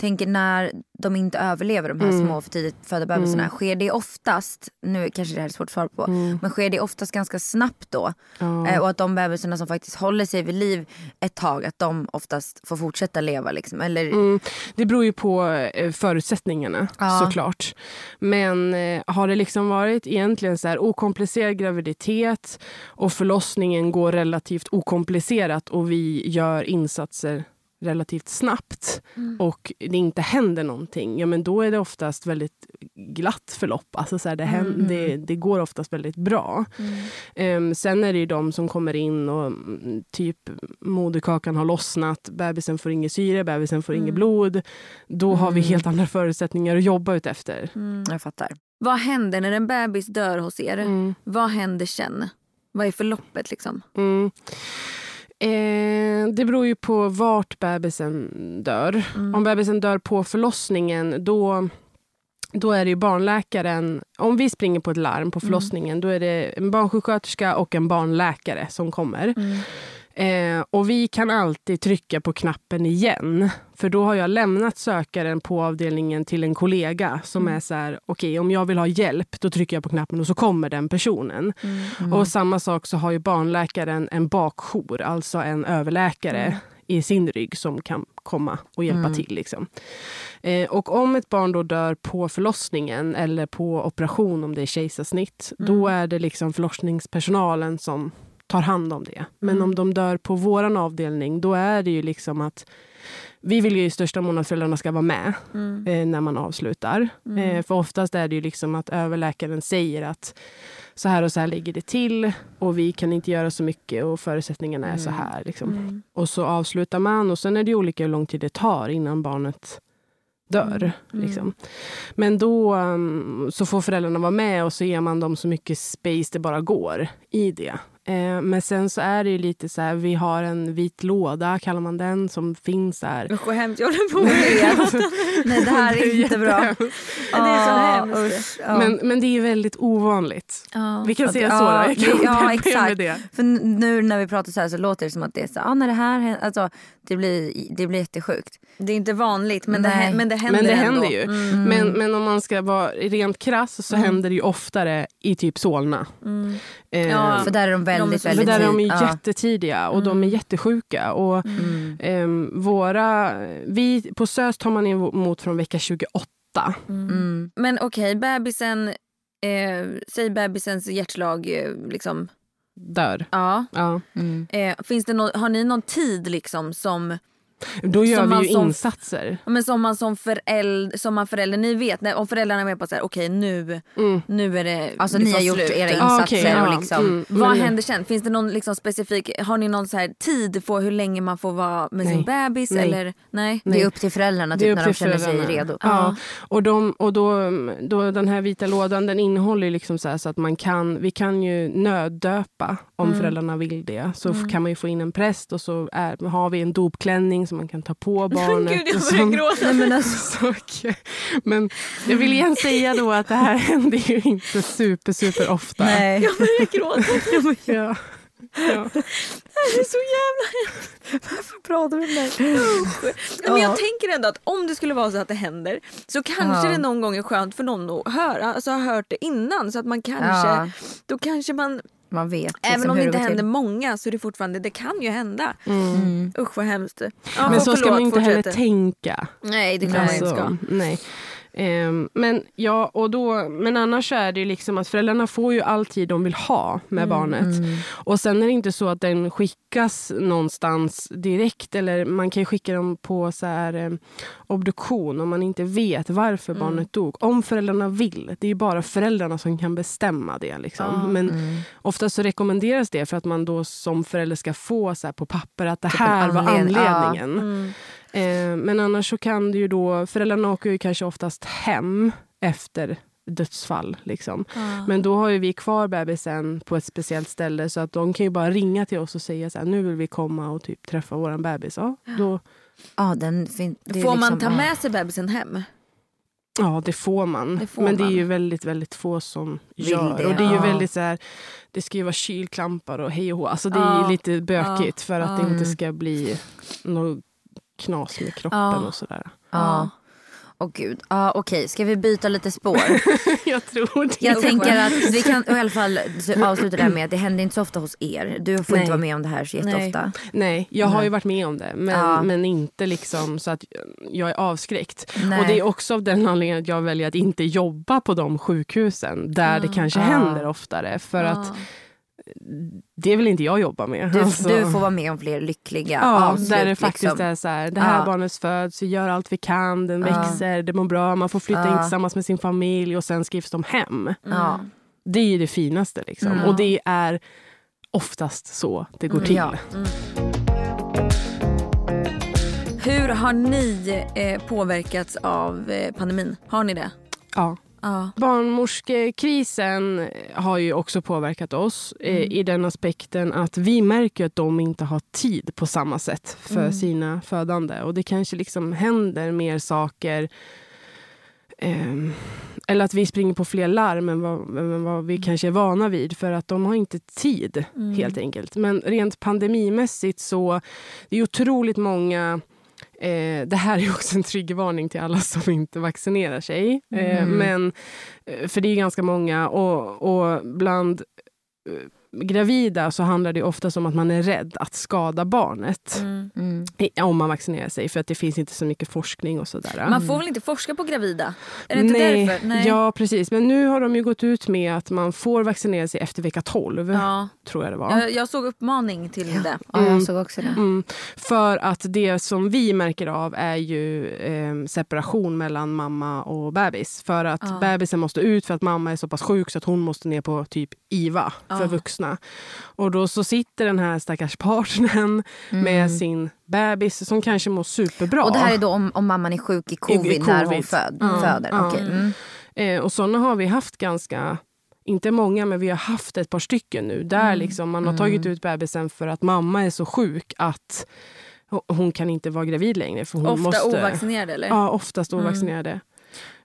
Speaker 4: tänker när de inte överlever de här
Speaker 6: Mm.
Speaker 4: små för tidigt födda bebisarna. Sker det oftast, nu kanske det här är svårt att svara på, men sker det oftast ganska snabbt då?
Speaker 6: Mm.
Speaker 4: Och att de bebisarna som faktiskt håller sig vid liv ett tag, att de oftast får fortsätta leva liksom? Eller,
Speaker 6: Mm, det beror ju på eh, förutsättningarna
Speaker 4: Ja.
Speaker 6: såklart. Men eh, har det liksom varit egentligen så här okomplicerad graviditet och förlossningen går relativt okomplicerat och vi gör insatser relativt snabbt och det inte händer någonting, ja men då är det oftast väldigt glatt förlopp. Alltså så här, det, hän- det, det går oftast väldigt bra. Ehm, sen är det ju de som kommer in och mm, typ moderkakan har lossnat, bebisen får inget syre, bebisen får inget blod. Då har vi helt andra förutsättningar att jobba ut efter.
Speaker 4: Jag fattar.
Speaker 5: Vad händer när en bebis dör hos er?
Speaker 6: Mm.
Speaker 5: Vad händer sen? Vad är förloppet liksom?
Speaker 6: Mm. Eh, det beror ju på vart bebisen dör. Om bebisen dör på förlossningen då, då är det barnläkaren... Om vi springer på ett larm på förlossningen då är det en barnsjuksköterska och en barnläkare som kommer. Eh, och vi kan alltid trycka på knappen igen. För då har jag lämnat sökaren på avdelningen till en kollega som är så här, okej om jag vill ha hjälp då trycker jag på knappen och så kommer den personen. Och samma sak så har ju barnläkaren en bakjour, alltså en överläkare i sin rygg som kan komma och hjälpa till. Liksom. Eh, och om ett barn då dör på förlossningen eller på operation om det är kejsarsnitt, då är det liksom förlossningspersonalen som tar hand om det. Men om de dör på våran avdelning, då är det ju liksom att vi vill ju i största mån att föräldrarna ska vara med eh, när man avslutar. Eh, för oftast är det ju liksom att överläkaren säger att så här och så här ligger det till och vi kan inte göra så mycket och förutsättningarna är så här. Liksom. Och så avslutar man och sen är det olika hur lång tid det tar innan barnet dör. Liksom. Men då um, så får föräldrarna vara med och så ger man dem så mycket space det bara går i det. Eh, men sen så är det ju lite så här, vi har en vit låda, kallar man den, som finns där.
Speaker 5: Usch vad hemskt, jag håller på med det.
Speaker 4: Nej det här är inte bra.
Speaker 5: Det är så hemskt.
Speaker 4: ja.
Speaker 6: Men, men det är väldigt ovanligt.
Speaker 5: Ja.
Speaker 6: Vi kan säga så. då. Jag kan
Speaker 4: ja, exakt.
Speaker 6: det.
Speaker 4: För nu när vi pratar så här så låter det som att det är så ah, när det här händer, alltså det blir, det blir jättesjukt.
Speaker 5: Det är inte vanligt men, det,
Speaker 4: Nej.
Speaker 5: men det händer
Speaker 6: Men det
Speaker 5: ändå.
Speaker 6: händer ju.
Speaker 5: Mm.
Speaker 6: Men, men om man ska vara rent krass så händer det ju oftare i typ Solna. Eh,
Speaker 5: Ja.
Speaker 4: För där är de väldigt,
Speaker 5: så-
Speaker 6: för
Speaker 4: väldigt
Speaker 6: där är de ju
Speaker 4: ja.
Speaker 6: jättetidiga och de är jättesjuka. Och,
Speaker 4: Mm.
Speaker 6: ehm, våra, vi, på SÖS tar man emot från vecka 28.
Speaker 4: Mm.
Speaker 5: Men okej, bebisen, eh, säg bebisens hjärtslag eh, liksom.
Speaker 6: Dör.
Speaker 5: Ja.
Speaker 6: Ja.
Speaker 4: Mm.
Speaker 5: Eh, finns det nå- har ni någon tid liksom som
Speaker 6: Då gör
Speaker 5: Som
Speaker 6: vi
Speaker 5: man
Speaker 6: ju
Speaker 5: som-
Speaker 6: insatser.
Speaker 5: Ja, Men som man som förälder, som man förälder, ni vet när, om föräldrarna är med på här, okej nu,
Speaker 6: Mm.
Speaker 5: nu är det
Speaker 4: Alltså
Speaker 5: liksom
Speaker 4: ni har gjort
Speaker 5: slut.
Speaker 4: era
Speaker 6: Ah,
Speaker 4: insatser
Speaker 6: okej, ja.
Speaker 4: och liksom.
Speaker 6: Mm.
Speaker 5: Vad
Speaker 6: Men-
Speaker 5: händer sen? Finns det någon liksom specifik, har ni någon så här tid på hur länge man får vara med sin
Speaker 6: Nej.
Speaker 5: bebis?
Speaker 6: Nej.
Speaker 5: Eller? Nej.
Speaker 4: Det är upp till föräldrarna typ,
Speaker 6: upp
Speaker 4: när de känner sig redo.
Speaker 6: Ja. Och, de, och då, då den här vita lådan den innehåller liksom så, här så att man kan, vi kan ju nöddöpa om
Speaker 5: Mm.
Speaker 6: föräldrarna vill det. Så f- kan man ju få in en präst och så är, har vi en dopklänning som man kan ta på barnet.
Speaker 5: Gud, jag börjar gråta.
Speaker 6: Nej, men, alltså, men jag vill igen säga då att det här händer ju inte super, super ofta.
Speaker 4: Nej.
Speaker 5: Jag börjar gråta.
Speaker 6: Ja. Ja.
Speaker 5: Det är så jävla Varför pratar vi om det här? Men jag tänker ändå att om det skulle vara så att det händer så kanske
Speaker 4: Ja.
Speaker 5: det någon gång är skönt för någon att höra, alltså ha hört det innan så att man kanske,
Speaker 4: Ja.
Speaker 5: då kanske man,
Speaker 4: Man vet liksom
Speaker 5: även om det inte
Speaker 4: till.
Speaker 5: händer många så är det fortfarande, det kan ju hända.
Speaker 4: Mm.
Speaker 5: Usch vad hemskt. Ja,
Speaker 6: Men så ska
Speaker 5: förlåt,
Speaker 6: man inte heller
Speaker 5: fortsätt.
Speaker 6: tänka.
Speaker 5: Nej det kan man inte ska.
Speaker 6: nej. Ehm, men, ja, och då, men annars så är det liksom att föräldrarna får ju all tid de vill ha med barnet. Och sen är det inte så att den skickas någonstans direkt. Eller man kan skicka dem på så här, eh, obduktion om man inte vet varför barnet dog. Om föräldrarna vill. Det är bara föräldrarna som kan bestämma det. Liksom. Men ofta så rekommenderas det för att man då som förälder ska få så på papper att det
Speaker 4: Typ
Speaker 6: här var anledningen. Eh, men annars så kan det ju då, föräldrarna åker ju kanske oftast hem efter dödsfall. Liksom. Men då har ju vi kvar bebisen på ett speciellt ställe så att de kan ju bara ringa till oss och säga så här, nu vill vi komma och typ träffa vår bebis. Ja, då,
Speaker 4: Ja, den fin- det är
Speaker 5: Får man
Speaker 4: liksom,
Speaker 5: ta
Speaker 4: ja.
Speaker 5: med sig bebisen hem?
Speaker 6: ja, det får man.
Speaker 5: Det får
Speaker 6: Men det är
Speaker 5: man.
Speaker 6: ju väldigt, väldigt få som
Speaker 4: Vill
Speaker 6: gör.
Speaker 4: det,
Speaker 6: och det är ju
Speaker 4: ja.
Speaker 6: väldigt så här, det ska ju vara kylklampar och hej och hå. Alltså det är
Speaker 5: Ja.
Speaker 6: ju lite bökigt för att det
Speaker 4: Mm.
Speaker 6: inte ska bli något knas med kroppen
Speaker 5: Ja.
Speaker 6: och sådär.
Speaker 4: Ja. Åh gud. Ja, Okej, ska vi byta lite spår?
Speaker 6: Jag tror det.
Speaker 4: Jag tänker att vi kan i alla fall avsluta det här med att det händer inte så ofta hos er. Du får
Speaker 6: Nej.
Speaker 4: inte vara med om det här så jätteofta.
Speaker 6: Nej, jag har
Speaker 4: Nej.
Speaker 6: ju varit med om det. Men,
Speaker 4: Ja.
Speaker 6: men inte liksom så att jag är avskräckt.
Speaker 4: Nej.
Speaker 6: Och Det är också av den anledningen att jag väljer att inte jobba på de sjukhusen där det kanske
Speaker 4: Ah.
Speaker 6: händer oftare. För att det vill inte jag jobba med.
Speaker 4: Du,
Speaker 6: Alltså.
Speaker 4: du får vara med om fler lyckliga
Speaker 6: Ja,
Speaker 4: avslut.
Speaker 6: där det faktiskt
Speaker 4: liksom.
Speaker 6: är så här, det här
Speaker 4: Ja.
Speaker 6: barnet föds, vi gör allt vi kan, den
Speaker 4: Ja.
Speaker 6: växer, det mår bra, man får flytta
Speaker 4: Ja.
Speaker 6: in tillsammans med sin familj och sen skrivs de hem.
Speaker 4: Ja.
Speaker 6: Det är det finaste. Liksom.
Speaker 4: Mm.
Speaker 6: Och det är oftast så det går till.
Speaker 4: Ja.
Speaker 5: Hur har ni eh, påverkats av eh, pandemin? Har ni det?
Speaker 6: Ja.
Speaker 5: Ja.
Speaker 6: Barnmorskekrisen har ju också påverkat oss eh,
Speaker 5: Mm.
Speaker 6: i den aspekten att vi märker att de inte har tid på samma sätt för
Speaker 5: Mm.
Speaker 6: sina födande. Och det kanske liksom händer mer saker ehm, eller att vi springer på fler larm än vad, än vad vi kanske är vana vid för att de har inte tid
Speaker 5: Mm.
Speaker 6: helt enkelt. Men rent pandemimässigt så det är otroligt många Eh, det här är också en triggervarning till alla som inte vaccinerar sig. Eh,
Speaker 4: Mm.
Speaker 6: men, eh, för det är ganska många. Och, och bland eh, gravida så handlar det ofta om att man är rädd att skada barnet.
Speaker 4: Mm.
Speaker 6: I- Om man vaccinerar sig, för att det finns inte så mycket forskning och sådär.
Speaker 5: Man får väl inte forska på gravida? Är det inte
Speaker 6: Nej,
Speaker 5: därför? Nej.
Speaker 6: Ja, precis. Men nu har de ju gått ut med att man får vaccinera sig efter vecka 12,
Speaker 5: Ja.
Speaker 6: tror jag det var.
Speaker 5: Jag, jag såg uppmaning till det.
Speaker 4: Ja, jag såg också det.
Speaker 6: Mm, för att det som vi märker av är ju eh, separation mellan mamma och bebis. För att
Speaker 5: Ja.
Speaker 6: bebisen måste ut för att mamma är så pass sjuk så att hon måste ner på typ IVA för
Speaker 5: Ja.
Speaker 6: Vuxna. Och då så sitter den här stackars partnern med sin bebis som kanske mår superbra.
Speaker 4: Mm. Och det här är då om, om mamman är sjuk i covid,
Speaker 6: I- i
Speaker 4: när hon
Speaker 6: covid.
Speaker 4: föd,
Speaker 6: Ja.
Speaker 4: föder? Mm.
Speaker 6: Eh, och sådana har vi haft ganska, inte många, men vi har haft ett par stycken nu. Där
Speaker 5: Mm.
Speaker 6: liksom man har tagit ut bebisen för att mamma är så sjuk att ho- hon kan inte vara gravid längre. För hon
Speaker 5: Ofta
Speaker 6: måste,
Speaker 5: ovaccinerade eller?
Speaker 6: Ja, oftast ovaccinerade.
Speaker 5: För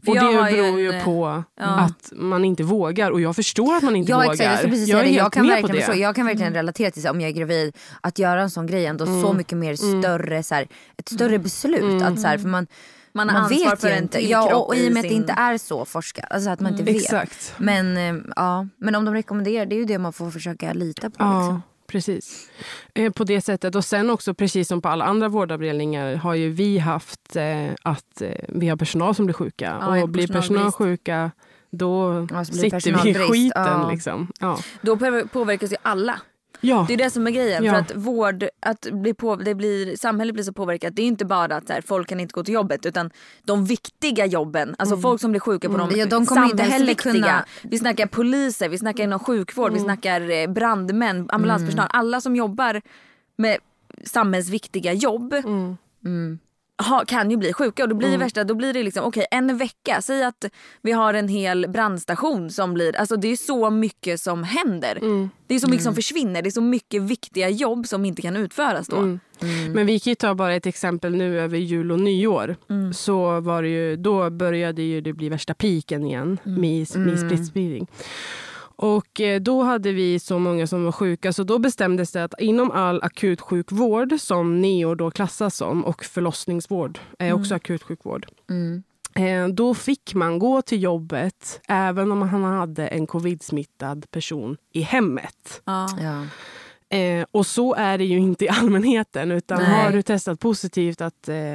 Speaker 6: Och
Speaker 5: jag
Speaker 6: det
Speaker 5: ju
Speaker 6: beror ju
Speaker 5: en,
Speaker 6: på
Speaker 5: ja.
Speaker 6: att man inte vågar. Och jag förstår att man inte
Speaker 4: Ja
Speaker 6: vågar.
Speaker 4: exakt, jag precis säga
Speaker 6: är
Speaker 4: det.
Speaker 6: helt
Speaker 4: Jag kan,
Speaker 6: med på
Speaker 4: verkligen
Speaker 6: det.
Speaker 4: förstå, jag kan verkligen relatera till så, om jag är gravid, att göra en sån grej ändå så mycket mer större, så här, ett större beslut. Att, så här, för man,
Speaker 5: Man har
Speaker 4: man
Speaker 5: ansvar
Speaker 4: vet
Speaker 5: för
Speaker 4: ju
Speaker 5: en
Speaker 4: inte.
Speaker 5: till
Speaker 4: Ja,
Speaker 5: kropp
Speaker 4: och, och i och med
Speaker 5: i
Speaker 4: att det
Speaker 5: sin-
Speaker 4: inte är så forskat, alltså att man inte vet.
Speaker 6: Exakt.
Speaker 4: Men, eh, ja, men om de rekommenderar, det är ju det man får försöka lita på.
Speaker 6: Ja,
Speaker 4: Liksom.
Speaker 6: Precis. Eh, på det sättet. Och sen också, precis som på alla andra vårdavdelningar, har ju vi haft eh, att eh, vi har personal som blir sjuka.
Speaker 5: Ja,
Speaker 6: och blir personal sjuka, då
Speaker 4: Ja,
Speaker 6: sitter vi i skiten.
Speaker 4: Ja.
Speaker 6: Liksom.
Speaker 5: Då påver- påverkas ju alla.
Speaker 6: Ja.
Speaker 5: Det är det som är grejen.
Speaker 6: Ja.
Speaker 5: För att vård, att bli på, det blir, samhället blir så påverkat. Det är inte bara att här, folk kan inte gå till jobbet utan de viktiga jobben. Alltså folk som blir sjuka på de,
Speaker 4: Ja, de
Speaker 5: samhällsviktiga.
Speaker 4: kunna-
Speaker 5: Vi snackar poliser, vi snackar inom sjukvård, vi snackar eh, brandmän, ambulanspersonal. Alla som jobbar med samhällsviktiga jobb ha, kan ju bli sjuka och då blir det värsta, då blir det liksom okej en vecka, säg att vi har en hel brandstation som blir, alltså det är så mycket som händer. Det är så mycket som försvinner, det är så mycket viktiga jobb som inte kan utföras då.
Speaker 6: Mm. Men vi kan ju ta bara ett exempel nu över jul och nyår. Så var ju, då började ju det bli värsta piken igen med, med smittspridning. Och eh, då hade vi så många som var sjuka så då bestämdes det att inom all akutsjukvård som NEO då klassas som och förlossningsvård är också akutsjukvård. Eh, Då fick man gå till jobbet även om han hade en covid-smittad person i hemmet.
Speaker 5: Ja.
Speaker 4: Ja.
Speaker 6: Eh, och så är det ju inte i allmänheten. Utan
Speaker 4: Nej.
Speaker 6: har du testat positivt, att eh,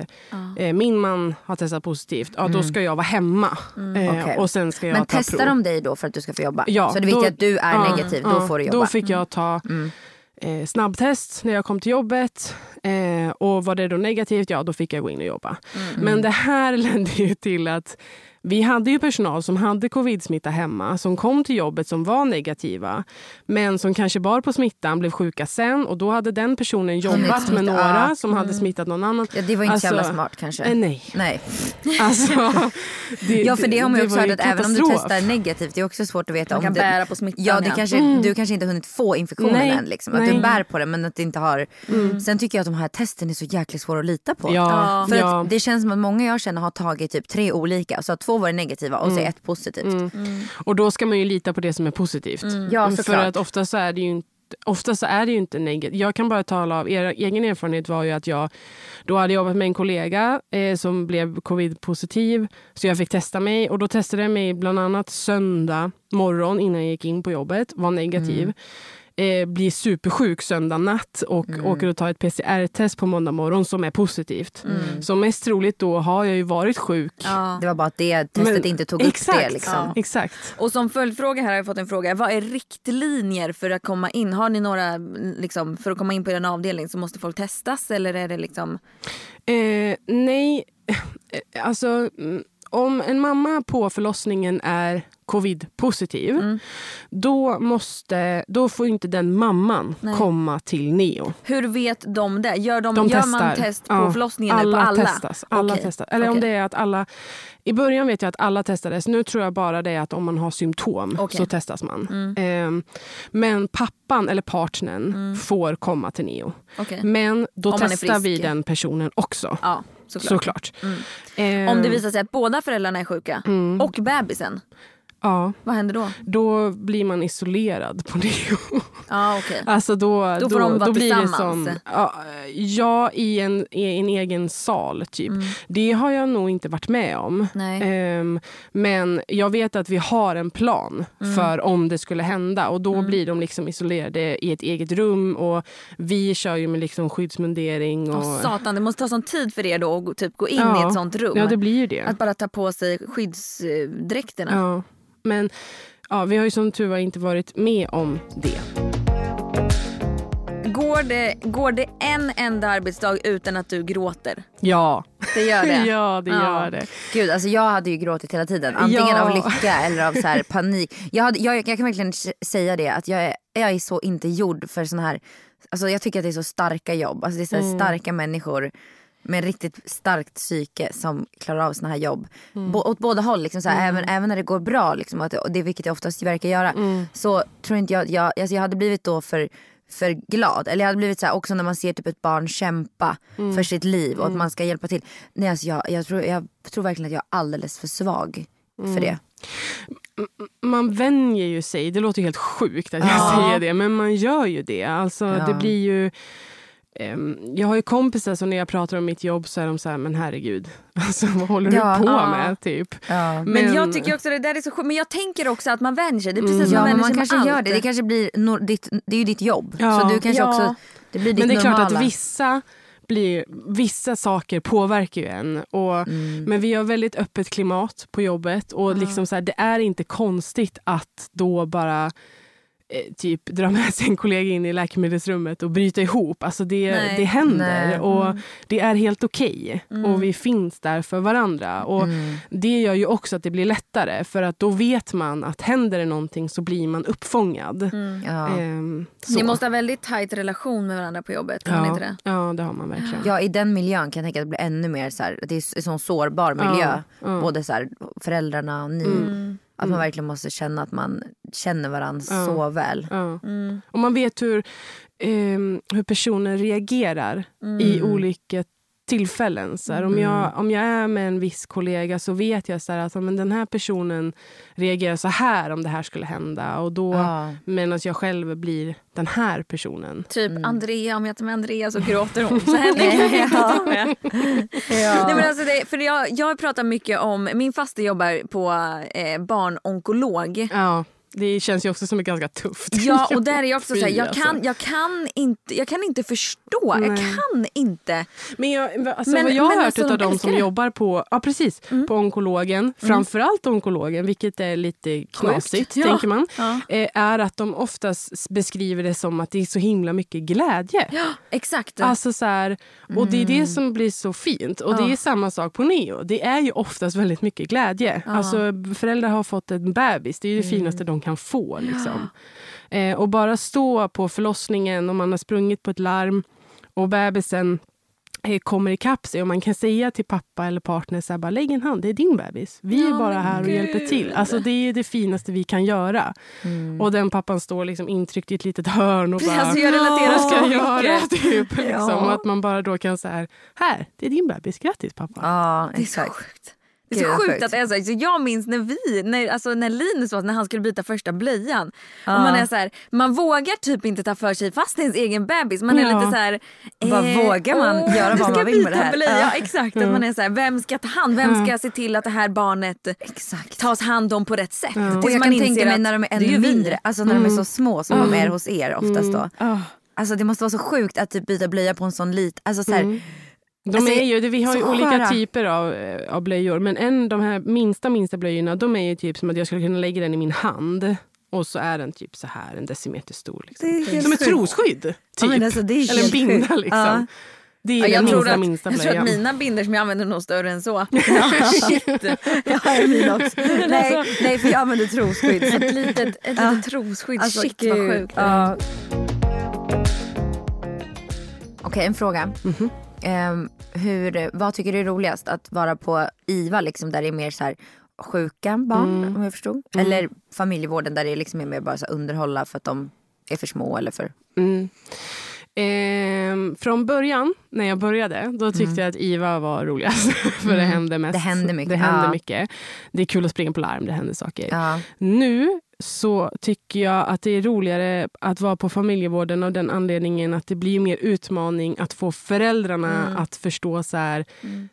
Speaker 6: eh, min man har testat positivt, ja, då ska jag vara hemma. Eh,
Speaker 4: Mm. Okej.
Speaker 6: Och sen ska jag
Speaker 4: Men
Speaker 6: ta
Speaker 4: testar
Speaker 6: prov.
Speaker 4: de dig då för att du ska få jobba?
Speaker 6: Ja,
Speaker 4: så det är viktigt
Speaker 6: då-
Speaker 4: att du är
Speaker 6: ja,
Speaker 4: negativ, då
Speaker 6: ja,
Speaker 4: får du jobba?
Speaker 6: Då fick jag ta
Speaker 4: Mm.
Speaker 6: eh, snabbtest när jag kom till jobbet. Eh, och var det då negativt, ja då fick jag gå in och jobba.
Speaker 4: Mm.
Speaker 6: Men det här ledde ju till att vi hade ju personal som hade covid-smitta hemma som kom till jobbet som var negativa men som kanske bar på smittan, blev sjuka sen och då hade den personen jobbat med några som hade smittat någon annan.
Speaker 4: Ja, det var inte så jävla
Speaker 6: Alltså,
Speaker 4: smart kanske.
Speaker 6: Eh, nej.
Speaker 4: Nej.
Speaker 6: Alltså, det,
Speaker 4: Ja för det har man ju också hört att även om du testar negativt, det är också svårt att veta
Speaker 5: Man
Speaker 4: om
Speaker 5: kan
Speaker 4: det,
Speaker 5: bära på smittan.
Speaker 4: Ja, det kanske, du kanske inte har hunnit få infektionen
Speaker 6: Nej,
Speaker 4: än. Liksom. Att
Speaker 6: nej.
Speaker 4: du bär på det men att det inte har... Sen tycker jag att de här testen är så jäkla svåra att lita på.
Speaker 6: Ja,
Speaker 4: För
Speaker 6: ja.
Speaker 4: att det känns som att många jag känner har tagit typ tre olika. Så att två var negativa och så
Speaker 6: Mm.
Speaker 4: ett positivt.
Speaker 6: Och då ska man ju lita på det som är positivt.
Speaker 4: Ja
Speaker 6: För att ofta så är det ju inte Ofta så är det ju inte negativt. Jag kan bara tala av er, egen erfarenhet var ju att jag då hade jobbat med en kollega eh, som blev covid-positiv. Så jag fick testa mig och då testade jag mig bland annat söndag morgon innan jag gick in på jobbet. Var negativ. Eh, blir supersjuk söndag natt och åker och tar ett PCR-test på måndag morgon som är positivt. Så mest troligt då har jag ju varit sjuk.
Speaker 5: Ja.
Speaker 4: Det var bara att det testet
Speaker 6: Men-
Speaker 4: inte tog
Speaker 6: exakt,
Speaker 4: upp det. Liksom.
Speaker 5: Ja.
Speaker 6: Exakt.
Speaker 5: Och som följdfråga här har jag fått en fråga. Vad är riktlinjer för att komma in? Har ni några, liksom, för att komma in på er avdelning så måste folk testas eller är det liksom?
Speaker 6: Eh, nej, alltså mm, om en mamma på förlossningen är covid-positiv
Speaker 5: Mm.
Speaker 6: då, måste, då får inte den mamman
Speaker 5: Nej.
Speaker 6: komma till NEO.
Speaker 5: Hur vet de det? Gör, de,
Speaker 6: De
Speaker 5: gör
Speaker 6: testar.
Speaker 5: man test på
Speaker 6: Ja,
Speaker 5: förlossningen eller
Speaker 6: alla
Speaker 5: på alla?
Speaker 6: Testas, alla
Speaker 5: Okej.
Speaker 6: testas. Eller om
Speaker 5: Okej.
Speaker 6: det är att alla... I början vet jag att alla testades. Nu tror jag bara det är att om man har symptom
Speaker 5: Okej.
Speaker 6: så testas man.
Speaker 5: Mm.
Speaker 6: Ehm, men pappan eller partnern får komma till NEO. Men då
Speaker 5: Om
Speaker 6: testar vi den personen också.
Speaker 5: Ja, såklart.
Speaker 6: Såklart.
Speaker 5: Mm.
Speaker 6: Ehm,
Speaker 5: Om det visar sig att båda föräldrarna är sjuka
Speaker 6: Mm.
Speaker 5: och bebisen,
Speaker 6: Ja,
Speaker 5: vad händer då?
Speaker 6: då blir man isolerad på NEO.
Speaker 5: Ja, okej.
Speaker 6: Alltså då,
Speaker 5: Då får de vara
Speaker 6: blir det som, ja, i en, i en egen sal typ. Det har jag nog inte varit med om.
Speaker 5: Mm.
Speaker 6: Ehm, men jag vet att vi har en plan
Speaker 5: Mm.
Speaker 6: för om det skulle hända. Och Då blir de liksom isolerade i ett eget rum. Och Vi kör ju med liksom skyddsmundering. Och,
Speaker 5: Åh, satan, det måste ta sån tid för er då att typ, gå in
Speaker 6: Ja.
Speaker 5: i ett sånt rum.
Speaker 6: Ja, det blir ju det.
Speaker 5: Att bara ta på sig skyddsdräkterna.
Speaker 6: Ja. Men ja, vi har ju som tur var inte varit med om det.
Speaker 5: Går, det, går det en enda arbetsdag utan att du gråter?
Speaker 6: Ja,
Speaker 5: Det gör det?
Speaker 6: ja det
Speaker 5: Ja.
Speaker 6: gör det.
Speaker 4: Gud, alltså jag hade ju gråtit hela tiden. Antingen
Speaker 6: Ja.
Speaker 4: av lycka eller av så här panik. Jag, hade, jag, jag kan verkligen säga det att jag är, jag är så inte gjord för sån här... Alltså jag tycker att det är så starka jobb. Alltså det är så
Speaker 6: Mm.
Speaker 4: starka människor med riktigt starkt psyke som klarar av såna här jobb.
Speaker 6: Mm.
Speaker 4: Bo, åt båda håll. Liksom, så här, även, även när det går bra, liksom, att, det, vilket det oftast verkar göra.
Speaker 6: Mm.
Speaker 4: Så tror inte jag, jag, alltså jag hade blivit då för för glad. Eller jag hade blivit så här, också när man ser typ ett barn kämpa
Speaker 6: Mm.
Speaker 4: för sitt liv och att man ska hjälpa till. Nej, alltså jag, jag, tror, jag tror verkligen att jag är alldeles för svag
Speaker 6: Mm.
Speaker 4: för det.
Speaker 6: man vänjer ju sig. Det låter helt sjukt att jag
Speaker 4: Ja.
Speaker 6: säger det, men man gör ju det. Alltså,
Speaker 4: Ja.
Speaker 6: det blir ju... ehm, jag har ju kompisar som när jag pratar om mitt jobb så är de så här, men herregud, alltså, vad håller
Speaker 4: Ja,
Speaker 6: du på
Speaker 5: ja.
Speaker 6: med? Typ.
Speaker 4: Ja.
Speaker 5: Men, jag tycker också det där är så sjukt. Men jag tänker också att man vänjer sig. Det är precis som
Speaker 4: Ja,
Speaker 5: man
Speaker 4: men
Speaker 5: vänjer
Speaker 4: man
Speaker 5: sig
Speaker 4: kanske gör
Speaker 5: allt.
Speaker 4: det. Det kanske blir no, ditt, det är ju ditt jobb.
Speaker 6: Ja.
Speaker 4: Så du kanske
Speaker 5: Ja.
Speaker 4: också, det blir ditt
Speaker 6: Men det är klart
Speaker 4: normala.
Speaker 6: att vissa, blir, vissa saker påverkar ju en. Och,
Speaker 4: Mm.
Speaker 6: Men vi har väldigt öppet klimat på jobbet. Och liksom så här, det är inte konstigt att då bara eh, typ dra med sig en kollega in i läkemedelsrummet och bryta ihop. Alltså det,
Speaker 5: Nej.
Speaker 6: det händer
Speaker 4: Nej.
Speaker 6: och
Speaker 5: Mm.
Speaker 6: det är helt okej. Och vi finns där för varandra. Och
Speaker 4: Mm.
Speaker 6: Det gör ju också att det blir lättare för att då vet man att händer det någonting så blir man uppfångad.
Speaker 5: Mm.
Speaker 4: Ja.
Speaker 6: Ehm.
Speaker 5: Ni måste ha väldigt tajt relation med varandra på jobbet.
Speaker 6: Ja,
Speaker 5: inte det?
Speaker 6: ja, det har man verkligen.
Speaker 4: Ja, i den miljön kan jag tänka att det blir ännu mer så här, det är en sån sårbar miljö.
Speaker 6: Ja, ja.
Speaker 4: Både så här, föräldrarna och ni.
Speaker 5: Mm.
Speaker 4: Att man verkligen måste känna att man känner varandra
Speaker 6: Ja.
Speaker 4: så väl.
Speaker 6: Ja.
Speaker 5: Mm.
Speaker 6: Och man vet hur, ehm, hur personen reagerar i olika tillfällen. Så här, om, jag, om jag är med en viss kollega så vet jag så här, att ja, men den här personen reagerar så här om det här skulle hända. Och då,
Speaker 4: Ja.
Speaker 6: Medan jag själv blir den här personen.
Speaker 5: Typ
Speaker 4: Mm.
Speaker 5: Andrea, om jag tar med Andrea så gråter hon. Så henne kan jag inte ta med. Nej, men alltså det, för jag, jag pratar mycket om, min faste jobbar på eh, barnonkolog.
Speaker 6: Ja, det känns ju också som ett ganska tufft
Speaker 5: Ja och där är jag också så här, jag
Speaker 6: alltså.
Speaker 5: kan, jag, kan inte, jag kan inte förstå. Jag
Speaker 6: Nej.
Speaker 5: kan inte.
Speaker 6: Men, jag, alltså,
Speaker 5: Men-
Speaker 6: vad jag har hört
Speaker 5: alltså,
Speaker 6: av
Speaker 5: de
Speaker 6: som
Speaker 5: det.
Speaker 6: jobbar på, ja, precis, på onkologen, framförallt onkologen, vilket är lite knasigt,
Speaker 5: Ja.
Speaker 6: tänker man,
Speaker 5: Ja.
Speaker 6: eh, är att de oftast beskriver det som att det är så himla mycket glädje.
Speaker 5: Ja, exakt.
Speaker 6: Alltså så här, och det är det som blir så fint. Och det är samma sak på neo. Det är ju oftast väldigt mycket glädje. Alltså föräldrar har fått en bebis. Det är ju det finaste de kan få. Liksom. Eh, och bara stå på förlossningen och man har sprungit på ett larm och bebisen eh, kommer ikapp sig och man kan säga till pappa eller partner så här, bara, lägg en hand, det är din bebis. Vi är bara här och hjälper till. Alltså, det är ju det finaste vi kan göra. Och den pappan står liksom intryckt i ett litet hörn och
Speaker 5: Precis,
Speaker 6: bara
Speaker 5: alltså, jag relaterar
Speaker 6: vad ska jag göra? Typ, liksom. Och att man bara då kan säga här, det är din bebis, grattis pappa.
Speaker 4: Ja,
Speaker 5: Det är så
Speaker 4: exakt.
Speaker 5: sjukt. Det är så sjukt
Speaker 4: sjukt.
Speaker 5: att det är så. så. Jag minns när vi, när, alltså när Linus var, när han skulle byta första blöjan.
Speaker 4: Ja.
Speaker 5: Och man är så här, man vågar typ inte ta för sig fast det är ens egen bebis. Man är
Speaker 6: Ja.
Speaker 5: lite så här.
Speaker 4: Vad vågar man
Speaker 5: åh,
Speaker 4: göra vad
Speaker 5: ska
Speaker 4: man vill med det här?
Speaker 5: Blöja.
Speaker 4: Ja.
Speaker 5: Exakt, att man är så här, vem ska ta hand? Vem ska se till att det här barnet
Speaker 4: Exakt.
Speaker 5: tas hand om på rätt sätt?
Speaker 4: Och
Speaker 5: Tills
Speaker 4: jag
Speaker 5: man
Speaker 4: kan tänka mig när de är ännu mindre, alltså när de är så små som de är hos er oftast då.
Speaker 6: Ah.
Speaker 4: Alltså det måste vara så sjukt att typ byta blöja på en sån lit, alltså så
Speaker 6: De
Speaker 4: Alltså,
Speaker 6: är ju, vi har ju olika
Speaker 4: sköra.
Speaker 6: typer av, eh, av blöjor. Men en, de här minsta minsta blöjorna de är ju typ som att jag skulle kunna lägga den i min hand. Och så är den typ så här, en decimeter stor. Liksom.
Speaker 4: Det är helt
Speaker 6: Som ett trosskydd. Typ.
Speaker 4: Ja, alltså, det är
Speaker 6: Eller en binda liksom.
Speaker 4: Ja.
Speaker 6: Det är
Speaker 5: Ja, jag, tror
Speaker 6: minsta,
Speaker 5: att,
Speaker 6: minsta
Speaker 5: jag tror att mina binder som jag använder är nog större än så.
Speaker 4: Shit. Jag har min också. nej, nej för jag använder trosskydd. Så
Speaker 5: Ett litet, ett litet trosskydd.
Speaker 4: Alltså,
Speaker 5: Shit
Speaker 4: gud.
Speaker 5: vad sjukt.
Speaker 4: Ja. Okej, en fråga.
Speaker 6: Mhm.
Speaker 4: Ehm, hur, vad tycker du är roligast? Att vara på IVA liksom, där det är mer så här, sjuka barn,
Speaker 6: Mm.
Speaker 4: om jag förstod? Eller familjevården där det liksom är mer bara så underhålla för att de är för små eller för...
Speaker 6: Mm. Ehm, från början, när jag började, då tyckte jag att IVA var roligast. För det hände mest.
Speaker 4: Mm. Det hände mycket,
Speaker 6: Det, hände
Speaker 4: ja.
Speaker 6: mycket. det är kul att springa på larm, det händer saker.
Speaker 4: Ja.
Speaker 6: Nu så tycker jag att det är roligare att vara på familjevården av den anledningen att det blir mer utmaning att få föräldrarna
Speaker 4: Mm.
Speaker 6: att förstå så här,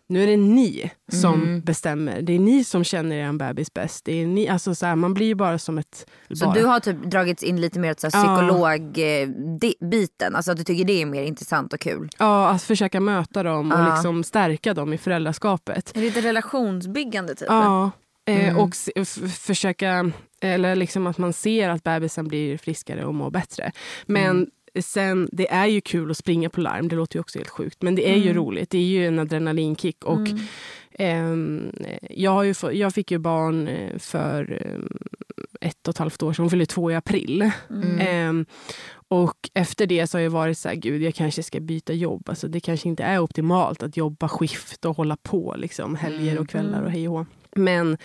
Speaker 6: nu är det ni som bestämmer. Det är ni som känner er bebis bäst. Det är ni, alltså så här, man blir ju bara som ett...
Speaker 4: Så
Speaker 6: bara.
Speaker 4: du har typ dragits in lite mer åt
Speaker 6: Ja.
Speaker 4: psykolog-biten? Alltså att du tycker det är mer intressant och kul?
Speaker 6: Ja, att försöka möta dem och
Speaker 4: Ja.
Speaker 6: liksom stärka dem i föräldraskapet.
Speaker 5: Lite relationsbyggande typ.
Speaker 6: Ja, eh,
Speaker 4: Mm.
Speaker 6: och försöka, eller liksom att man ser att bebisen blir friskare och mår bättre. Men
Speaker 4: Mm.
Speaker 6: sen, det är ju kul att springa på larm, det låter ju också helt sjukt. Men det är
Speaker 4: Mm.
Speaker 6: ju roligt, det är ju en adrenalinkick. Och, ehm, jag, har ju få, jag fick ju barn eh, för ehm, ett och ett halvt år sedan, hon fyllde två i april.
Speaker 4: Mm.
Speaker 6: Och efter det så har jag varit så här, gud jag kanske ska byta jobb. Alltså, det kanske inte är optimalt att jobba skift och hålla på liksom, helger och kvällar och hej och. Men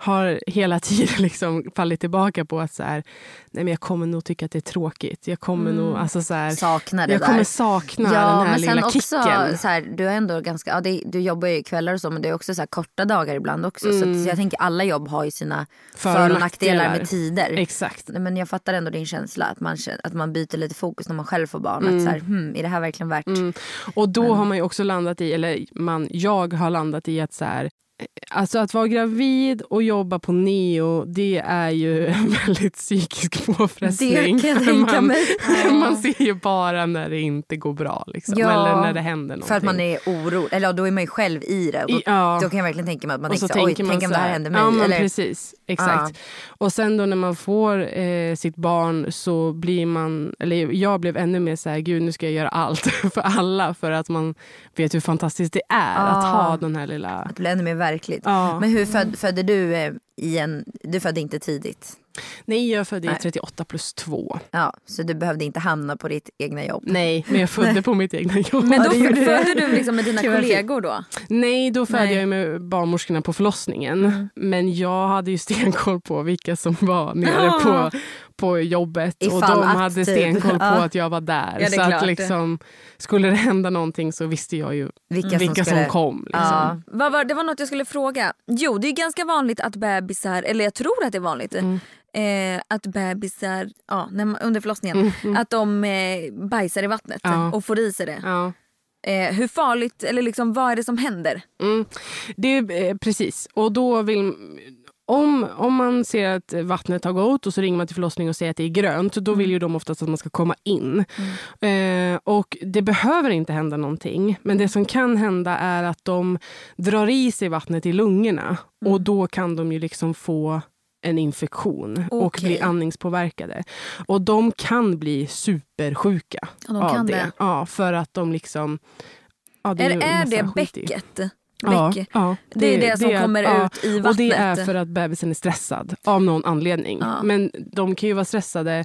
Speaker 6: har hela tiden liksom fallit tillbaka på att så här, nej men jag kommer nog tycka att det är tråkigt. Jag kommer nog, alltså så här,
Speaker 4: Saknar det
Speaker 6: jag
Speaker 4: där.
Speaker 6: kommer sakna
Speaker 4: ja,
Speaker 6: den här
Speaker 4: men sen
Speaker 6: lilla
Speaker 4: också,
Speaker 6: kicken.
Speaker 4: Så här, du, är ändå ganska, ja, det, du jobbar ju kvällar och så men det är också så korta dagar ibland också. Så, att, så jag tänker alla jobb har ju sina
Speaker 6: För- och
Speaker 4: nackdelar med tider.
Speaker 6: Exakt.
Speaker 4: Men jag fattar ändå din känsla att man, att man byter lite fokus när man själv får barn.
Speaker 6: Mm.
Speaker 4: Att så här, hmm, är det här verkligen värt?
Speaker 6: Och då har man ju också landat i, eller man, jag har landat i att så här, Alltså att vara gravid och jobba på neo, det är ju en väldigt psykisk påfrestning.
Speaker 4: Det kan jag
Speaker 6: man,
Speaker 4: mig.
Speaker 6: man ser ju bara när det inte går bra. Liksom.
Speaker 4: Ja,
Speaker 6: Eller när det händer någonting.
Speaker 4: För att man är orolig. Eller ja, då är man ju själv i det. Då,
Speaker 6: ja.
Speaker 4: då kan jag verkligen tänka mig att man
Speaker 6: så
Speaker 4: tänker, så, oj,
Speaker 6: tänker man
Speaker 4: tänk om det här händer mig.
Speaker 6: Ja, men
Speaker 4: eller,
Speaker 6: precis. Exakt. Och sen då när man får eh, sitt barn så blir man, eller jag blev ännu mer så här, gud nu ska jag göra allt för alla för att man vet hur fantastiskt det är att
Speaker 4: Ja.
Speaker 6: ha den här lilla...
Speaker 4: Att blir ännu mer verkligt.
Speaker 6: Ja.
Speaker 4: Men hur föd, födde du eh, i en... Du födde inte tidigt?
Speaker 6: Nej, jag födde
Speaker 4: Nej.
Speaker 6: 38 plus 2.
Speaker 4: Ja, så du behövde inte hamna på ditt egna jobb?
Speaker 6: Nej, men jag födde på mitt egna jobb.
Speaker 5: Men då födde du liksom med dina kollegor då?
Speaker 6: Nej, då födde
Speaker 5: Nej.
Speaker 6: jag med barnmorskorna på förlossningen.
Speaker 4: Mm.
Speaker 6: Men jag hade ju stenkoll på vilka som var nere på, på jobbet. och
Speaker 4: Ifall
Speaker 6: de
Speaker 4: att,
Speaker 6: hade
Speaker 4: typ.
Speaker 6: stenkoll på
Speaker 4: Ja.
Speaker 6: att jag var där.
Speaker 5: Ja,
Speaker 6: så att liksom, skulle det hända någonting så visste jag ju
Speaker 4: Vilka,
Speaker 6: vilka,
Speaker 4: som,
Speaker 6: som,
Speaker 4: skulle...
Speaker 6: kom. Liksom.
Speaker 4: Ja.
Speaker 5: Det var något jag skulle fråga. Jo, det är ganska vanligt att bebisar, eller jag tror att det är vanligt,
Speaker 6: Mm.
Speaker 5: Eh, att bebisar ja, när man, under förlossningen, att de eh, bajsar i vattnet
Speaker 6: Mm, Ja.
Speaker 5: och får i sig det.
Speaker 6: Ja.
Speaker 5: Eh, hur farligt, eller liksom, vad är det som händer?
Speaker 6: Mm. Det är, eh, precis. Och då vill... Om, om man ser att vattnet har gått och så ringer man till förlossningen och säger att det är grönt, då vill ju de oftast att man ska komma in. Eh, och Det behöver inte hända någonting. Men det som kan hända är att de drar i sig vattnet i lungorna. Och då kan de ju liksom få en infektion och
Speaker 5: Okej.
Speaker 6: bli andningspåverkade. Och de kan bli supersjuka
Speaker 5: Ja, de
Speaker 6: av
Speaker 5: kan
Speaker 6: det.
Speaker 5: det.
Speaker 6: Ja, för att de liksom... Ja,
Speaker 5: är
Speaker 6: ju
Speaker 5: är
Speaker 6: nästan
Speaker 5: det bäcket?
Speaker 6: Ja, ja,
Speaker 5: Det är det som kommer ut i
Speaker 6: Och det är
Speaker 5: vattnet.
Speaker 6: för att bebisen är stressad av någon anledning.
Speaker 5: Ja.
Speaker 6: Men de kan ju vara stressade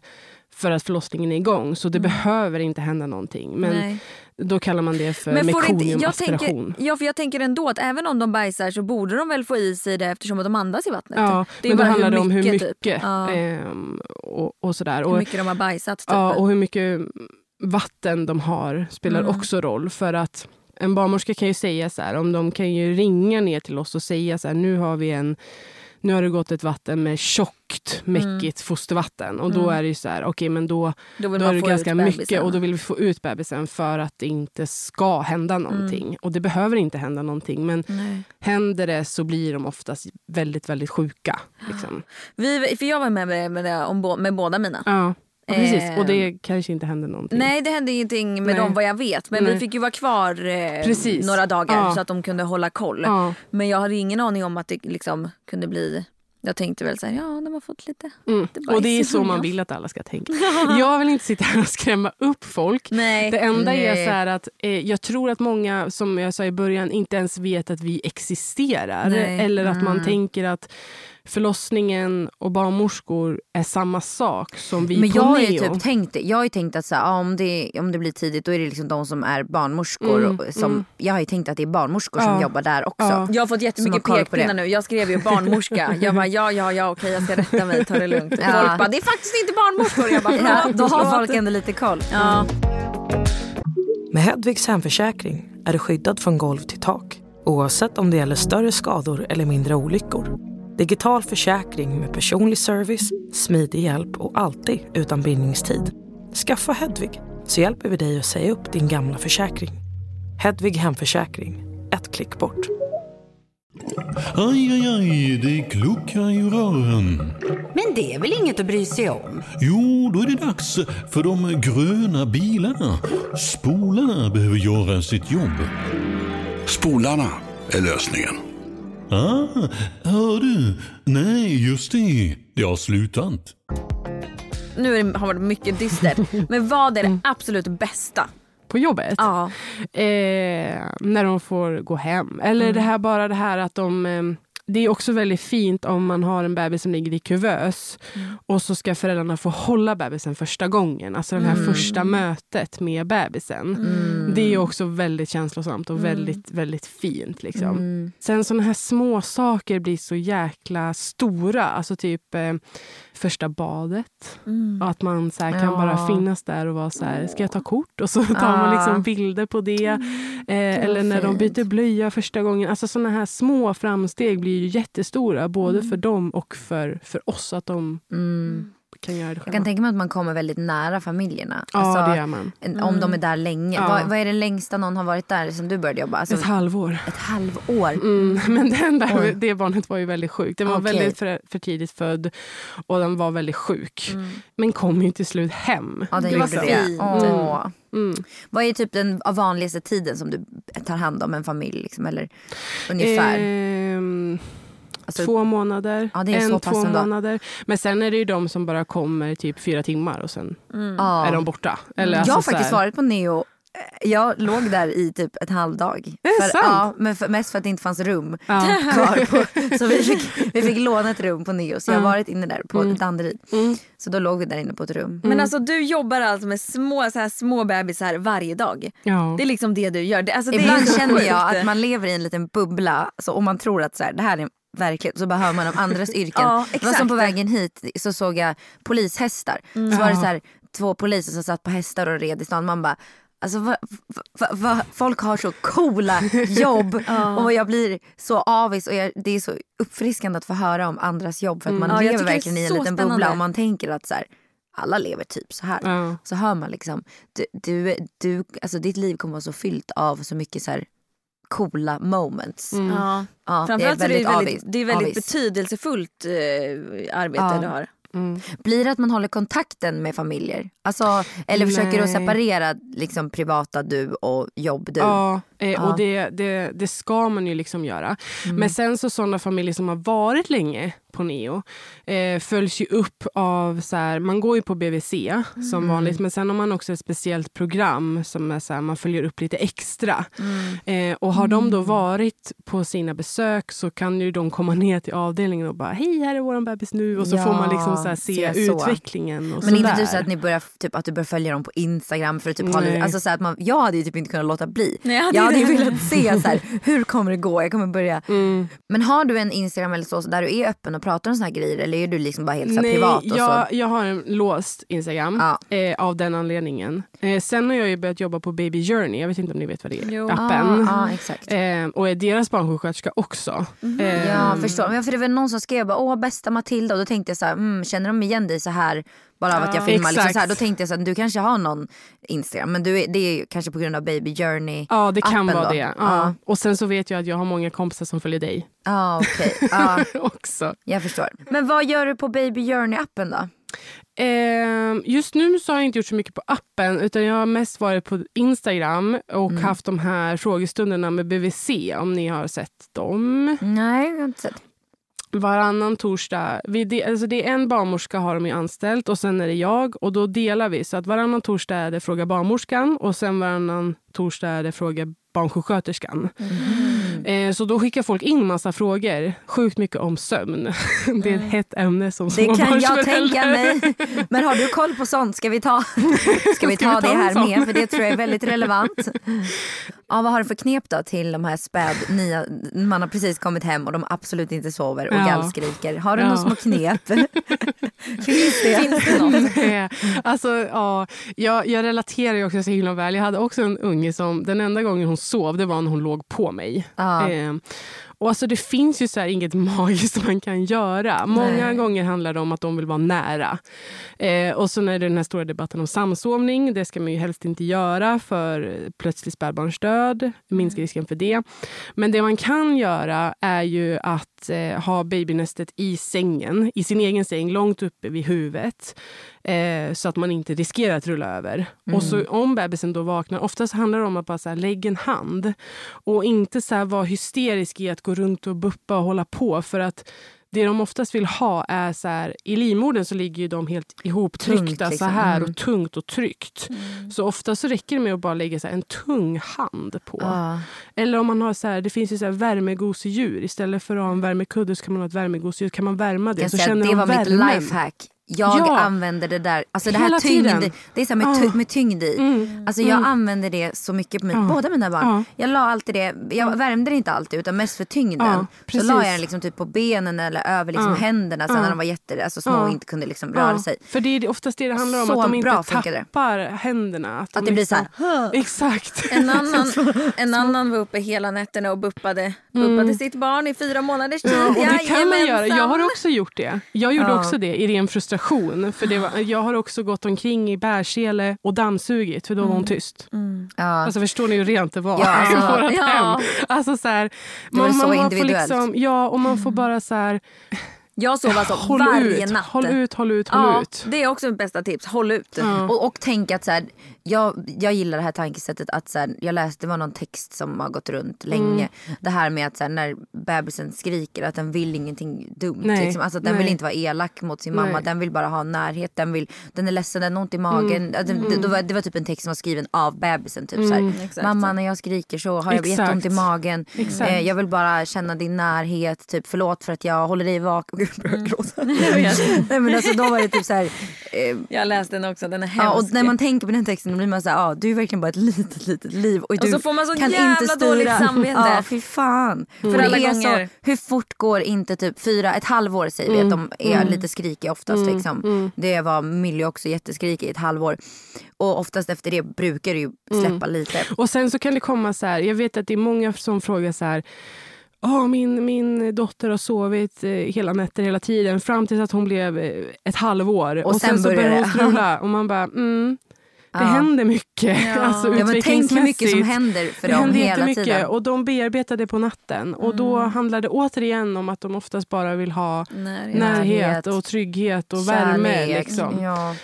Speaker 6: för att förlossningen är igång. Så det behöver inte hända någonting. Men
Speaker 5: Nej.
Speaker 6: då kallar man det för mekoniumaspiration.
Speaker 5: ja, för jag tänker ändå att även om de bajsar så borde de väl få i sig det eftersom att de andas i vattnet.
Speaker 6: Ja,
Speaker 5: det
Speaker 6: men då handlar det om hur mycket.
Speaker 5: typ. Ja,
Speaker 6: ehm, och, och sådär.
Speaker 5: hur mycket de har bajsat. Typ.
Speaker 6: ja, och hur mycket vatten de har spelar
Speaker 5: Mm.
Speaker 6: också roll. För att en barnmorska kan ju säga så här, om de kan ju ringa ner till oss och säga så här, nu har vi en nu har det gått ett vatten med tjockt, mäckigt fostervatten. Och då
Speaker 5: Mm.
Speaker 6: är det ju så här, okej men då,
Speaker 5: då
Speaker 6: då är det ganska mycket och då vill vi få ut bebisen för att det inte ska hända någonting.
Speaker 5: Mm.
Speaker 6: Och det behöver inte hända någonting men
Speaker 5: Nej.
Speaker 6: händer det så blir de oftast väldigt, väldigt sjuka. Liksom.
Speaker 5: Vi, för jag var med med, med, med båda mina.
Speaker 6: Ja, precis. Och det kanske inte händer någonting.
Speaker 5: Nej det hände ingenting med
Speaker 6: Nej.
Speaker 5: dem vad jag vet men
Speaker 6: Nej.
Speaker 5: vi fick ju vara kvar eh, några dagar
Speaker 6: Ja.
Speaker 5: så att de kunde hålla koll.
Speaker 6: Ja.
Speaker 5: Men jag hade ingen aning om att det liksom kunde bli jag tänkte väl så här, ja de har fått lite,
Speaker 6: Mm.
Speaker 5: lite
Speaker 6: Och det är så man vill att alla ska tänka. Jag vill inte sitta här och skrämma upp folk.
Speaker 5: Nej.
Speaker 6: Det enda är
Speaker 4: Nej.
Speaker 6: så här att eh, jag tror att många, som jag sa i början, inte ens vet att vi existerar.
Speaker 5: Nej.
Speaker 6: Eller att man
Speaker 4: Mm.
Speaker 6: tänker att förlossningen och barnmorskor är samma sak som vi
Speaker 4: Men
Speaker 6: på
Speaker 4: jag
Speaker 6: Neo.
Speaker 4: typ tänkt. Jag har ju tänkt att så här, om, det, om det blir tidigt då är det liksom de som är barnmorskor.
Speaker 6: Mm,
Speaker 4: och som,
Speaker 6: mm.
Speaker 4: Jag har ju tänkt att det är barnmorskor
Speaker 6: Ja.
Speaker 4: som jobbar där också.
Speaker 6: Ja.
Speaker 5: Jag har fått jättemycket pekpinnar
Speaker 4: det.
Speaker 5: nu. Jag skrev ju barnmorska. Jag bara ja, ja, ja, okej jag ska rätta mig, ta det lugnt.
Speaker 4: Ja.
Speaker 5: Folk bara det är faktiskt inte barnmorskor. Jag bara,
Speaker 4: Ja,
Speaker 5: "Förlåt,
Speaker 4: då har
Speaker 5: förlåt."
Speaker 4: folk ändå lite koll.
Speaker 5: Ja.
Speaker 7: Med Hedvigs hemförsäkring är du skyddad från golv till tak oavsett om det gäller större skador eller mindre olyckor. Digital försäkring med personlig service, smidig hjälp och alltid utan bindningstid. Skaffa Hedvig så hjälper vi dig att säga upp din gamla försäkring. Hedvig hemförsäkring, ett klick bort.
Speaker 8: Aj, aj, aj, det kluckar i rören.
Speaker 9: Men det är väl inget att bry sig om?
Speaker 8: Jo, då är det dags för de gröna bilarna. Spolarna behöver göra sitt jobb.
Speaker 10: Spolarna är lösningen.
Speaker 8: Ah, hör du? Nej, just det. Det har slutat.
Speaker 5: Nu är det, har det varit mycket dystert. Men vad är det absolut bästa?
Speaker 6: På jobbet?
Speaker 5: Ja.
Speaker 6: eh, när de får gå hem. Eller det här, bara det här att de... Eh, det är också väldigt fint om man har en bebis som ligger i kuvös och så ska föräldrarna få hålla bebisen första gången. Alltså det här första mötet med bebisen. Det är också väldigt känslosamt och väldigt, väldigt fint. Liksom. Sen såna här små saker blir så jäkla stora. Alltså typ eh, första badet. Och att man så här, kan
Speaker 4: Ja.
Speaker 6: bara finnas där och vara så här, ska jag ta kort? Och så tar man liksom bilder på det. Eh, eller när de byter blöja första gången. Alltså såna här små framsteg blir ju jättestora både för dem och för, för oss. Att de kan göra det
Speaker 4: Jag
Speaker 6: själva.
Speaker 4: kan tänka mig att man kommer väldigt nära familjerna.
Speaker 6: Ja,
Speaker 4: Alltså,
Speaker 6: det gör man.
Speaker 4: en- Om de är där länge.
Speaker 6: Ja.
Speaker 4: Vad, vad är det längsta någon har varit där sen du började jobba? Alltså,
Speaker 6: Ett halvår.
Speaker 4: ett halvår?
Speaker 6: Mm, men den där,
Speaker 4: Oj.
Speaker 6: det barnet var ju väldigt sjukt. Den var
Speaker 4: Okej.
Speaker 6: väldigt för, för tidigt född och den var väldigt sjuk. Men kom ju till slut hem.
Speaker 4: Ja, den
Speaker 5: Det
Speaker 4: gjorde det.
Speaker 5: fint.
Speaker 4: Åh.
Speaker 6: Mm.
Speaker 4: Vad är typ den vanligaste tiden som du tar hand om en familj? Liksom, eller ungefär?
Speaker 6: Ehm,
Speaker 4: Alltså-
Speaker 6: två månader.
Speaker 4: Ja, det är
Speaker 6: en, två
Speaker 4: ändå.
Speaker 6: månader. Men sen är det ju de som bara kommer typ fyra timmar och sen
Speaker 4: Ja.
Speaker 6: är de borta. Eller
Speaker 4: jag
Speaker 6: alltså
Speaker 4: har faktiskt
Speaker 6: här-
Speaker 4: varit på Neo. Jag låg där i typ ett halvdag.
Speaker 6: Är det
Speaker 4: för,
Speaker 6: sant?
Speaker 4: Ja, men för, mest för att det inte fanns rum
Speaker 6: Ja.
Speaker 4: kvar. På, så vi fick, vi fick låna ett rum på Neo. Så jag har
Speaker 6: Ja.
Speaker 4: varit inne där på
Speaker 6: Mm.
Speaker 4: Danderyd.
Speaker 6: Mm.
Speaker 4: Så då låg vi där inne på ett rum.
Speaker 5: Men alltså du jobbar alltså med små, så här, små bebisar varje dag.
Speaker 6: Ja.
Speaker 5: Det är liksom det du gör. Det, alltså,
Speaker 4: Ibland känner jag att man lever i en liten bubbla så, och man tror att så här, det här är verklighet. Så bara hör man om andras yrken.
Speaker 5: Ja,
Speaker 4: det var som på
Speaker 5: exakt.
Speaker 4: vägen hit så såg jag polishästar. Så var det så här, två poliser som satt på hästar och red i stan. Man bara Alltså, va, va, va, folk har så coola jobb och jag blir så avis och jag, det är så uppfriskande att få höra om andras jobb för att man
Speaker 5: Ja, jag
Speaker 4: lever
Speaker 5: är
Speaker 4: verkligen i en liten bubbla
Speaker 5: spännande.
Speaker 4: och man tänker att så här, alla lever typ så här.
Speaker 6: Ja.
Speaker 4: Så hör man liksom, du, du, du, alltså ditt liv kommer vara så fyllt av så mycket så här coola moments.
Speaker 6: Mm.
Speaker 5: Ja.
Speaker 4: Ja,
Speaker 5: Framförallt så är det
Speaker 4: väldigt
Speaker 5: väldigt,
Speaker 4: avis-
Speaker 5: det är väldigt betydelsefullt eh, arbete
Speaker 4: Ja.
Speaker 5: du har.
Speaker 6: Mm.
Speaker 4: Blir det att man håller kontakten med familjer? Alltså, eller försöker du
Speaker 6: Nej.
Speaker 4: separera liksom, privata du och jobb du?
Speaker 6: Ja, eh,
Speaker 4: Ja.
Speaker 6: och det, det, det ska man ju liksom göra.
Speaker 4: Mm.
Speaker 6: Men sen så sådana familjer som har varit länge på Neo eh, följs ju upp av, så här, man går ju på BVC som
Speaker 4: Mm.
Speaker 6: vanligt men sen har man också ett speciellt program som är så här, man följer upp lite extra.
Speaker 4: Mm.
Speaker 6: Eh, och har de då varit på sina besök så kan ju de komma ner till avdelningen och bara hej här är vår bebis nu och så
Speaker 4: Ja,
Speaker 6: får man liksom så här, se
Speaker 4: så.
Speaker 6: utvecklingen. Och
Speaker 4: Men inte
Speaker 6: sådär.
Speaker 4: typ så att, ni börjar, typ, att du börjar följa dem på Instagram för att typ ha lite, alltså så att man, Jag hade ju typ inte kunnat låta bli.
Speaker 5: Nej, jag hade
Speaker 4: ju velat se så här, hur kommer det gå. Jag kommer börja.
Speaker 6: Mm.
Speaker 4: Men har du en Instagram eller så, där du är öppen och pratar om såna här grejer eller är du liksom bara helt så här,
Speaker 6: Nej,
Speaker 4: privat? Och
Speaker 6: jag,
Speaker 4: så?
Speaker 6: jag har en låst Instagram
Speaker 4: Ja.
Speaker 6: eh, av den anledningen. Eh, sen har jag ju börjat jobba på Baby Journey. Jag vet inte om ni vet vad det är.
Speaker 5: Jo.
Speaker 6: Appen.
Speaker 4: Ja, ja, exakt.
Speaker 6: Eh, och är deras barnsjuksköterska också. Eh,
Speaker 4: Ja, förstår. Men för det var någon som skrev bara, åh bästa Matilda och då tänkte jag så här, mm, känner de igen dig så här bara av att jag
Speaker 6: Ja,
Speaker 4: filmar? Liksom så här, då tänkte jag så här, du kanske har någon Instagram men du det är kanske på grund av Baby Journey.
Speaker 6: Ja, det kan vara
Speaker 4: då.
Speaker 6: det. Ja. Och sen så vet jag att jag har många kompisar som följer dig
Speaker 4: Ja, okej. Ja,
Speaker 6: också.
Speaker 4: jag förstår. Men vad gör du på Baby Journey appen då?
Speaker 6: Eh, just nu så har jag inte gjort så mycket på appen utan jag har mest varit på Instagram och
Speaker 4: Mm.
Speaker 6: haft de här frågestunderna med BVC om ni har sett dem.
Speaker 4: Nej, jag har inte sett.
Speaker 6: Varannan torsdag. Vi de, alltså det är en barnmorska har de ju anställt och sen är det jag och då delar vi. Så att varannan torsdag är det Fråga barnmorskan och sen varannan torsdag är det Fråga barnsjuksköterskan. Eh, så då skickar folk in massa frågor. Sjukt mycket om sömn. Det är ett hett ämne som
Speaker 4: Det kan jag tänka mig. Men har du koll på sånt? Ska vi ta, ska vi
Speaker 6: Ska
Speaker 4: ta
Speaker 6: vi ta
Speaker 4: det här
Speaker 6: sån?
Speaker 4: med? För det tror jag är väldigt relevant. Ja, vad har du för knep då till de här späd, nya, man har precis kommit hem och de absolut inte sover och
Speaker 6: Ja.
Speaker 4: gallskriker. Har du
Speaker 6: Ja.
Speaker 4: några små knep? Finns det?
Speaker 5: Finns det något?
Speaker 6: Nej, alltså, ja, jag, jag relaterar ju också så himla väl. Jag hade också en unge som den enda gången hon sov det var när hon låg på mig.
Speaker 4: Ja.
Speaker 6: Eh, och alltså, det finns ju så inget magiskt man kan göra. Många
Speaker 4: Nej.
Speaker 6: gånger handlar det om att de vill vara nära. Eh, och så är det den här stora debatten om samsovning. Det ska man ju helst inte göra för plötslig spädbarnsdöd. Minska risken för det. Men det man kan göra är ju att eh, ha babynästet i sängen, i sin egen säng, långt uppe vid huvudet. Eh, så att man inte riskerar att rulla över. Och så om bebisen då vaknar, oftast handlar det om att bara så här, lägga en hand. Och inte så här, vara hysterisk i att gå runt och buppa och hålla på. För att det de oftast vill ha är så här, i livmodern så ligger ju de helt ihoptryckta
Speaker 4: Tungt,
Speaker 6: så
Speaker 4: liksom.
Speaker 6: här
Speaker 4: Mm.
Speaker 6: och tungt och tryggt. Så ofta så räcker det med att bara lägga så här, en tung hand på.
Speaker 4: Ja.
Speaker 6: Eller om man har så här, det finns ju så här värmegosedjur. Istället för att ha en värmekudde så kan man ha ett värmegosedjur. Kan man värma det
Speaker 4: Jag
Speaker 6: så känner
Speaker 4: det
Speaker 6: de
Speaker 4: var mitt lifehack. Jag
Speaker 6: Ja.
Speaker 4: använder det där, alltså det här tyngd,
Speaker 6: tiden.
Speaker 4: det är så här med, ty, med tyngd i.
Speaker 6: Mm.
Speaker 4: Alltså jag
Speaker 6: Mm.
Speaker 4: använder det så mycket på min,
Speaker 6: Ja.
Speaker 4: båda mina barn.
Speaker 6: Ja.
Speaker 4: Jag la alltid det, jag värmde det inte alltid utan mest för tyngden.
Speaker 6: Ja,
Speaker 4: så la jag den liksom typ på benen eller över liksom händerna sen när de var jätte, alltså små och inte kunde liksom röra sig.
Speaker 6: För det är oftast det det handlar om.
Speaker 4: Så
Speaker 6: att de
Speaker 4: bra
Speaker 6: inte
Speaker 4: funkar det.
Speaker 6: tappar händerna. Att, de
Speaker 4: Att det blir
Speaker 6: liksom-
Speaker 4: så här,
Speaker 6: Exakt.
Speaker 5: En annan, en annan var uppe hela nätterna och buppade, buppade sitt barn i fyra månaders tid.
Speaker 6: Ja, och det kan man göra. Jag har också gjort det. Jag gjorde också det i ren frustration. Frustration. För det var, jag har också gått omkring i bärsele och dammsugit för då var hon tyst.
Speaker 4: Ja.
Speaker 6: Alltså förstår ni hur rent det var?
Speaker 4: Ja, alltså,
Speaker 6: vårat
Speaker 5: ja.
Speaker 6: hem. Alltså så här,
Speaker 4: Det var så
Speaker 6: får
Speaker 4: individuellt.
Speaker 6: liksom, ja, och man får bara så här,
Speaker 5: Jag sov alltså
Speaker 6: håll
Speaker 5: varje
Speaker 6: ut,
Speaker 5: natt.
Speaker 6: håll ut, håll ut, håll
Speaker 5: ja,
Speaker 6: ut.
Speaker 5: Det är också mitt bästa tips. Håll ut.
Speaker 4: Och, och tänk att så här, jag, jag gillar det här tankesättet att så här, jag läste, det var någon text som har gått runt länge. Det här med att så här, när bebisen skriker att den vill ingenting dumt.
Speaker 6: Nej,
Speaker 4: liksom. alltså, den
Speaker 6: nej.
Speaker 4: vill inte vara elak mot sin mamma,
Speaker 6: Nej.
Speaker 4: den vill bara ha närhet, den, vill, den är ledsen, den har ont i magen. Att den- Det, det, var, det var typ en text som var skriven av bebisen. Typ, så här,
Speaker 5: Exakt.
Speaker 4: mamma när jag skriker så har jag
Speaker 6: Exakt.
Speaker 4: jätteont i magen. Eh, jag vill bara känna din närhet, typ förlåt för att jag håller dig vaken. Gud, jag börjar gråta. Nej, men alltså, då var det typ så här, eh,
Speaker 5: Jag läste den också, den är hemsk.
Speaker 4: Ja, och när man tänker på den texten då blir man såhär, ja du är verkligen bara ett litet litet liv. Och, du
Speaker 5: så får man så
Speaker 4: kan
Speaker 5: jävla
Speaker 4: inte styra.
Speaker 5: dåligt samvete.
Speaker 4: Ja fy fan. För
Speaker 5: För alla gånger.
Speaker 4: så, hur fort går inte typ fyra, ett halvår säger vi att de är lite skrikiga oftast. Liksom. Det var Millie också jätteskrikig i ett halvår. Och oftast efter det brukar det ju släppa lite.
Speaker 6: Och sen så kan det komma så här, jag vet att det är många som frågar så här, "Ah, min, min dotter har sovit eh, hela nätter hela tiden fram tills att hon blev eh, ett halvår.
Speaker 4: Och sen
Speaker 6: så
Speaker 4: börjar
Speaker 6: börjar hon
Speaker 4: det."
Speaker 6: strula och man bara, mm, det
Speaker 4: Ja.
Speaker 6: händer mycket. Alltså,
Speaker 4: Ja, men tänk hur mycket som händer för
Speaker 6: det
Speaker 4: dem
Speaker 6: händer
Speaker 4: hela tiden.
Speaker 6: och de bearbetar det på natten. Och då handlar det återigen om att de oftast bara vill ha
Speaker 5: Närhet.
Speaker 6: närhet och trygghet och värme.
Speaker 4: Kärlek.
Speaker 6: Liksom.
Speaker 4: Ja.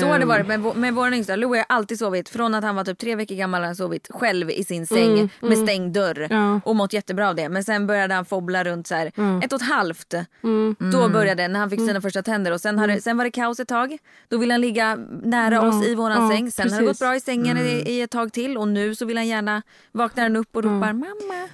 Speaker 5: Så har det varit med, med vår yngsta. Louie har alltid sovit, från att han var typ tre veckor gammal, han sovit själv i sin säng med stängd dörr.
Speaker 6: Ja.
Speaker 5: Och mått jättebra av det. Men sen började han fobbla runt så här, ett och ett halvt.
Speaker 6: Mm.
Speaker 5: Då började när han fick sina första tänder. Och sen, hade, sen var det kaos ett tag. Då ville han ligga nära
Speaker 6: Ja,
Speaker 5: oss i våran
Speaker 6: ja,
Speaker 5: säng. Sen har det gått
Speaker 6: precis.
Speaker 5: bra i sängen i, i ett tag till. Och nu så vill han gärna, vaknar han upp och ropar mamma,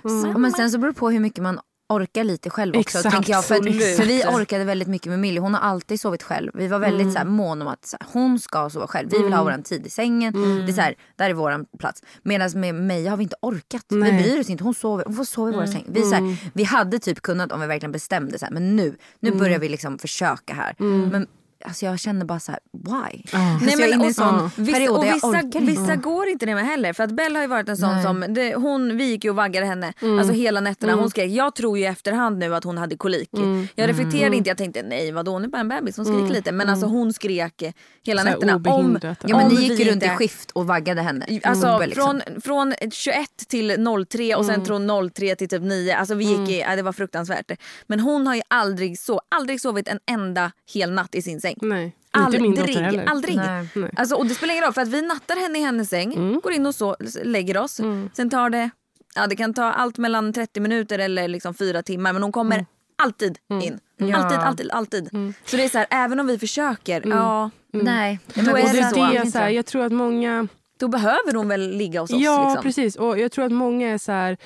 Speaker 5: mamma.
Speaker 4: Ja, men sen så beror det på hur mycket man orkar lite själv också.
Speaker 6: Exakt.
Speaker 4: Tänker jag. För, för vi orkade väldigt mycket med Millie. Hon har alltid sovit själv. Vi var väldigt så här, mån om att så här, hon ska sova själv. Vi vill ha våran tid i sängen. Det är så här, där är våran plats. Medan med mig har vi inte orkat.
Speaker 6: Nej.
Speaker 4: Vi bryr oss inte. Hon, sover, hon får sova i vår säng. Vi, så här, vi hade typ kunnat om vi verkligen bestämde så men nu, nu börjar vi liksom försöka här. Men alltså, jag känner bara så här, why? Alltså,
Speaker 5: Nej,
Speaker 4: jag är
Speaker 5: men
Speaker 4: inne i en
Speaker 5: och-
Speaker 4: sån
Speaker 5: Vissa,
Speaker 4: period
Speaker 5: och
Speaker 4: där jag
Speaker 5: vissa,
Speaker 4: orkar
Speaker 5: vissa går inte det med heller. För att Belle har ju varit en sån
Speaker 4: Nej.
Speaker 5: som, det, hon, vi gick ju och vaggade henne alltså hela nätterna. Hon skrek, jag tror ju i efterhand nu att hon hade kolik. Jag reflekterade inte, jag tänkte nej vadå hon är bara en bebis, hon skriker lite. Men alltså hon skrek hela
Speaker 6: Så
Speaker 5: nätterna. Om.
Speaker 4: Ja, men
Speaker 5: om
Speaker 4: ni gick ju runt i skift och vaggade henne.
Speaker 5: Alltså
Speaker 4: liksom.
Speaker 5: från, från 21 till 03 och sen från 03 till typ 9. Alltså vi gick i, ja, det var fruktansvärt. Men hon har ju aldrig, so, aldrig sovit en enda hel natt i sin säng.
Speaker 6: Nej, inte min dotter heller.
Speaker 5: Aldrig. aldrig.
Speaker 4: Nej.
Speaker 5: Alltså, och det spelar ingen roll för att vi nattar henne i hennes säng, går in och så, lägger oss. Sen tar det, ja, det kan ta allt mellan 30 minuter eller liksom 4 timmar men hon kommer alltid in. Alltid, alltid, alltid. Så det är så här, även om vi försöker, ja,
Speaker 4: Nej.
Speaker 5: Då är
Speaker 6: det
Speaker 5: det
Speaker 6: är
Speaker 4: så.
Speaker 6: det, så här, jag tror att många...
Speaker 5: då behöver hon väl ligga hos oss.
Speaker 6: Ja,
Speaker 5: liksom.
Speaker 6: precis. Och jag tror att många är så här...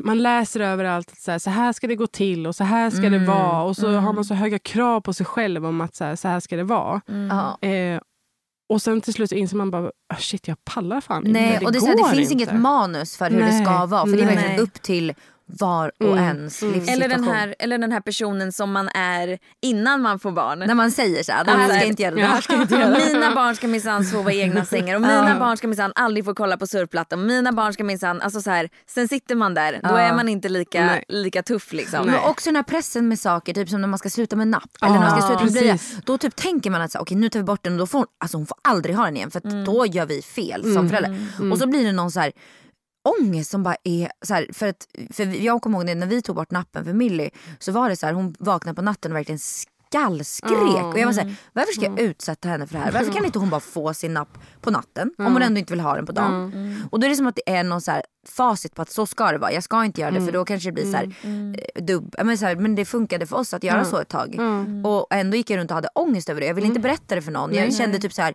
Speaker 6: Man läser överallt att så här, så här ska det gå till och så här ska det vara. Och så har man så höga krav på sig själv om att så här, så här ska det vara.
Speaker 4: Ja.
Speaker 6: Eh, och sen till slut så inser man bara, "Ah, shit jag pallar fan inte.
Speaker 4: Nej, och det, är så här, det
Speaker 6: går
Speaker 4: finns
Speaker 6: inte.
Speaker 4: inget manus för hur det
Speaker 6: Nej,
Speaker 4: ska vara. För det är verkligen upp till var och
Speaker 6: Mm,
Speaker 4: ens livssituation.
Speaker 5: Eller den, här, eller den här personen som man är innan man får barn.
Speaker 4: När man säger så här, det här ska jag inte göra, det här ska jag inte göra.
Speaker 5: Mina barn ska minsann sova i egna sängar och mina barn ska minsann aldrig få kolla på surfplattan. Mina barn ska minsann, alltså så här, sen sitter man där, då är man inte lika,
Speaker 6: Nej.
Speaker 5: lika tuff liksom.
Speaker 4: Men också den här pressen med saker, typ som när man ska sluta med napp eller när man ska sluta med blöja. Då typ tänker man att så, här, okej nu tar vi bort den och då får hon, alltså hon får aldrig ha den igen för att då gör vi fel som föräldrar. Och så blir det någon så här ångest som bara är så här, för att för jag kommer ihåg det, när vi tog bort nappen för Millie så var det så här, hon vaknade på natten och verkligen skallskrek och jag var så här, varför ska jag utsätta henne för det här? Varför kan inte hon bara få sin napp på natten om hon ändå inte vill ha den på dagen? Och då är det som att det är någon så här facit på att så ska det vara. Jag ska inte göra det för då kanske det blir så här, eh, dubb. Men, så här, men det funkade för oss att göra så ett tag. Och ändå gick jag runt och hade ångest över det. Jag ville inte berätta det för någon. Jag kände typ så här,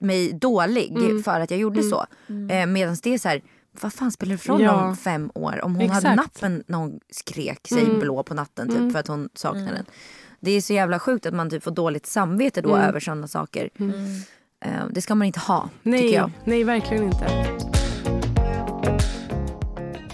Speaker 4: mig dålig för att jag gjorde så. Eh, Medan det är så här, vad fan spelar det för roll
Speaker 6: Ja.
Speaker 4: om fem år? Om hon hade
Speaker 6: Exakt.
Speaker 4: nappen när hon skrek sig blå på natten typ, för att hon saknade den. Det är så jävla sjukt att man typ får dåligt samvete då över sådana saker. Eh, det ska man inte ha, tycker
Speaker 6: Nej,
Speaker 4: jag.
Speaker 6: nej, verkligen inte.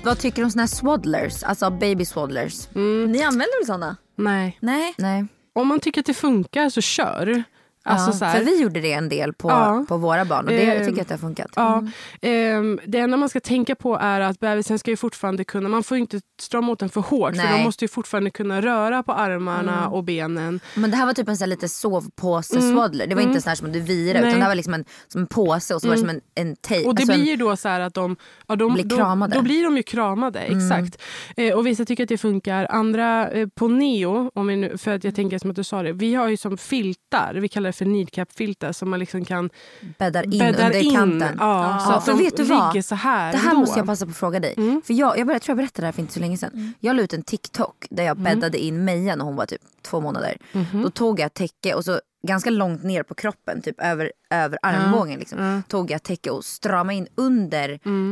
Speaker 4: Vad tycker du om såna här swaddlers? Alltså baby swaddlers?
Speaker 5: Ni använder väl såna?
Speaker 6: Nej.
Speaker 5: Nej.
Speaker 4: Nej.
Speaker 6: Om man tycker att det funkar så kör. Alltså,
Speaker 4: ja,
Speaker 6: så här,
Speaker 4: för vi gjorde det en del på,
Speaker 6: Ja.
Speaker 4: på våra barn och det
Speaker 6: Ehm,
Speaker 4: tycker jag att det har funkat.
Speaker 6: Ja, ehm, det enda man ska tänka på är att bebisen ska ju fortfarande kunna, man får inte strama åt den för hårt för
Speaker 4: Nej.
Speaker 6: de måste ju fortfarande kunna röra på armarna och benen.
Speaker 4: Men det här var typ en här lite sovpåse-swaddler. Det var inte så här som du virar
Speaker 6: Nej.
Speaker 4: utan det här var liksom en, som en påse och så var det som en, en tejp.
Speaker 6: Och det
Speaker 4: alltså
Speaker 6: blir ju då så här att de, ja, de
Speaker 4: Blir
Speaker 6: då,
Speaker 4: kramade.
Speaker 6: Då blir de ju kramade, exakt. Eh, och vissa tycker att det funkar. Andra eh, på neo, om vi nu, för att jag tänker som att du sa det, vi har ju som filtar, vi kallar det för kneecap-filtar som man liksom kan
Speaker 4: bäddar in
Speaker 6: bäddar
Speaker 4: under
Speaker 6: in.
Speaker 4: kanten.
Speaker 6: Ja, så
Speaker 4: Ja,
Speaker 6: att de
Speaker 4: vet du
Speaker 6: ligger så här
Speaker 4: Det här
Speaker 6: då.
Speaker 4: måste jag passa på att fråga dig. För jag, jag, jag tror jag berättade det här för inte så länge sedan. Jag la ut en TikTok där jag bäddade in Meja när hon var typ två månader. Då tog jag ett täcke och så ganska långt ner på kroppen, typ över, över armbågen liksom, tog jag ett täcke och stramade in under,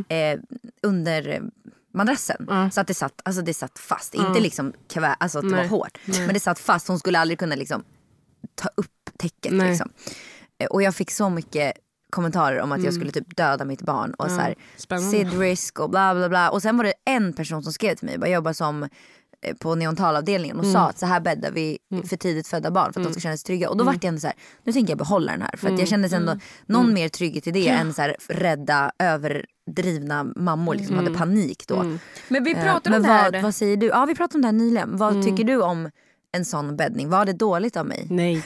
Speaker 4: eh, under eh, madrassen. Så att det satt, alltså det satt fast. Inte liksom kvä, alltså att det var
Speaker 6: Nej.
Speaker 4: hårt. Men det satt fast. Hon skulle aldrig kunna liksom ta upp täcket.
Speaker 6: Nej.
Speaker 4: Liksom. Eh, Och jag fick så mycket kommentarer om att jag skulle typ döda mitt barn. Och så här. SID risk och bla bla bla. Och sen var det en person som skrev till mig, jag jobbar som eh, på neonatalavdelningen och sa att så här bäddar vi för tidigt födda barn för att de ska känna sig trygga. Och då vart jag ändå så här, nu tänker jag behålla den här. För att jag kände ändå någon mer trygghet i det än så här rädda överdrivna mammor liksom hade panik då.
Speaker 5: Men vi
Speaker 4: Eh,
Speaker 5: pratade
Speaker 4: Men
Speaker 5: om det här.
Speaker 4: vad, vad säger du? Ja vi pratade om det här nyligen. Vad tycker du om en sån bäddning? Var det dåligt av mig?
Speaker 6: Nej,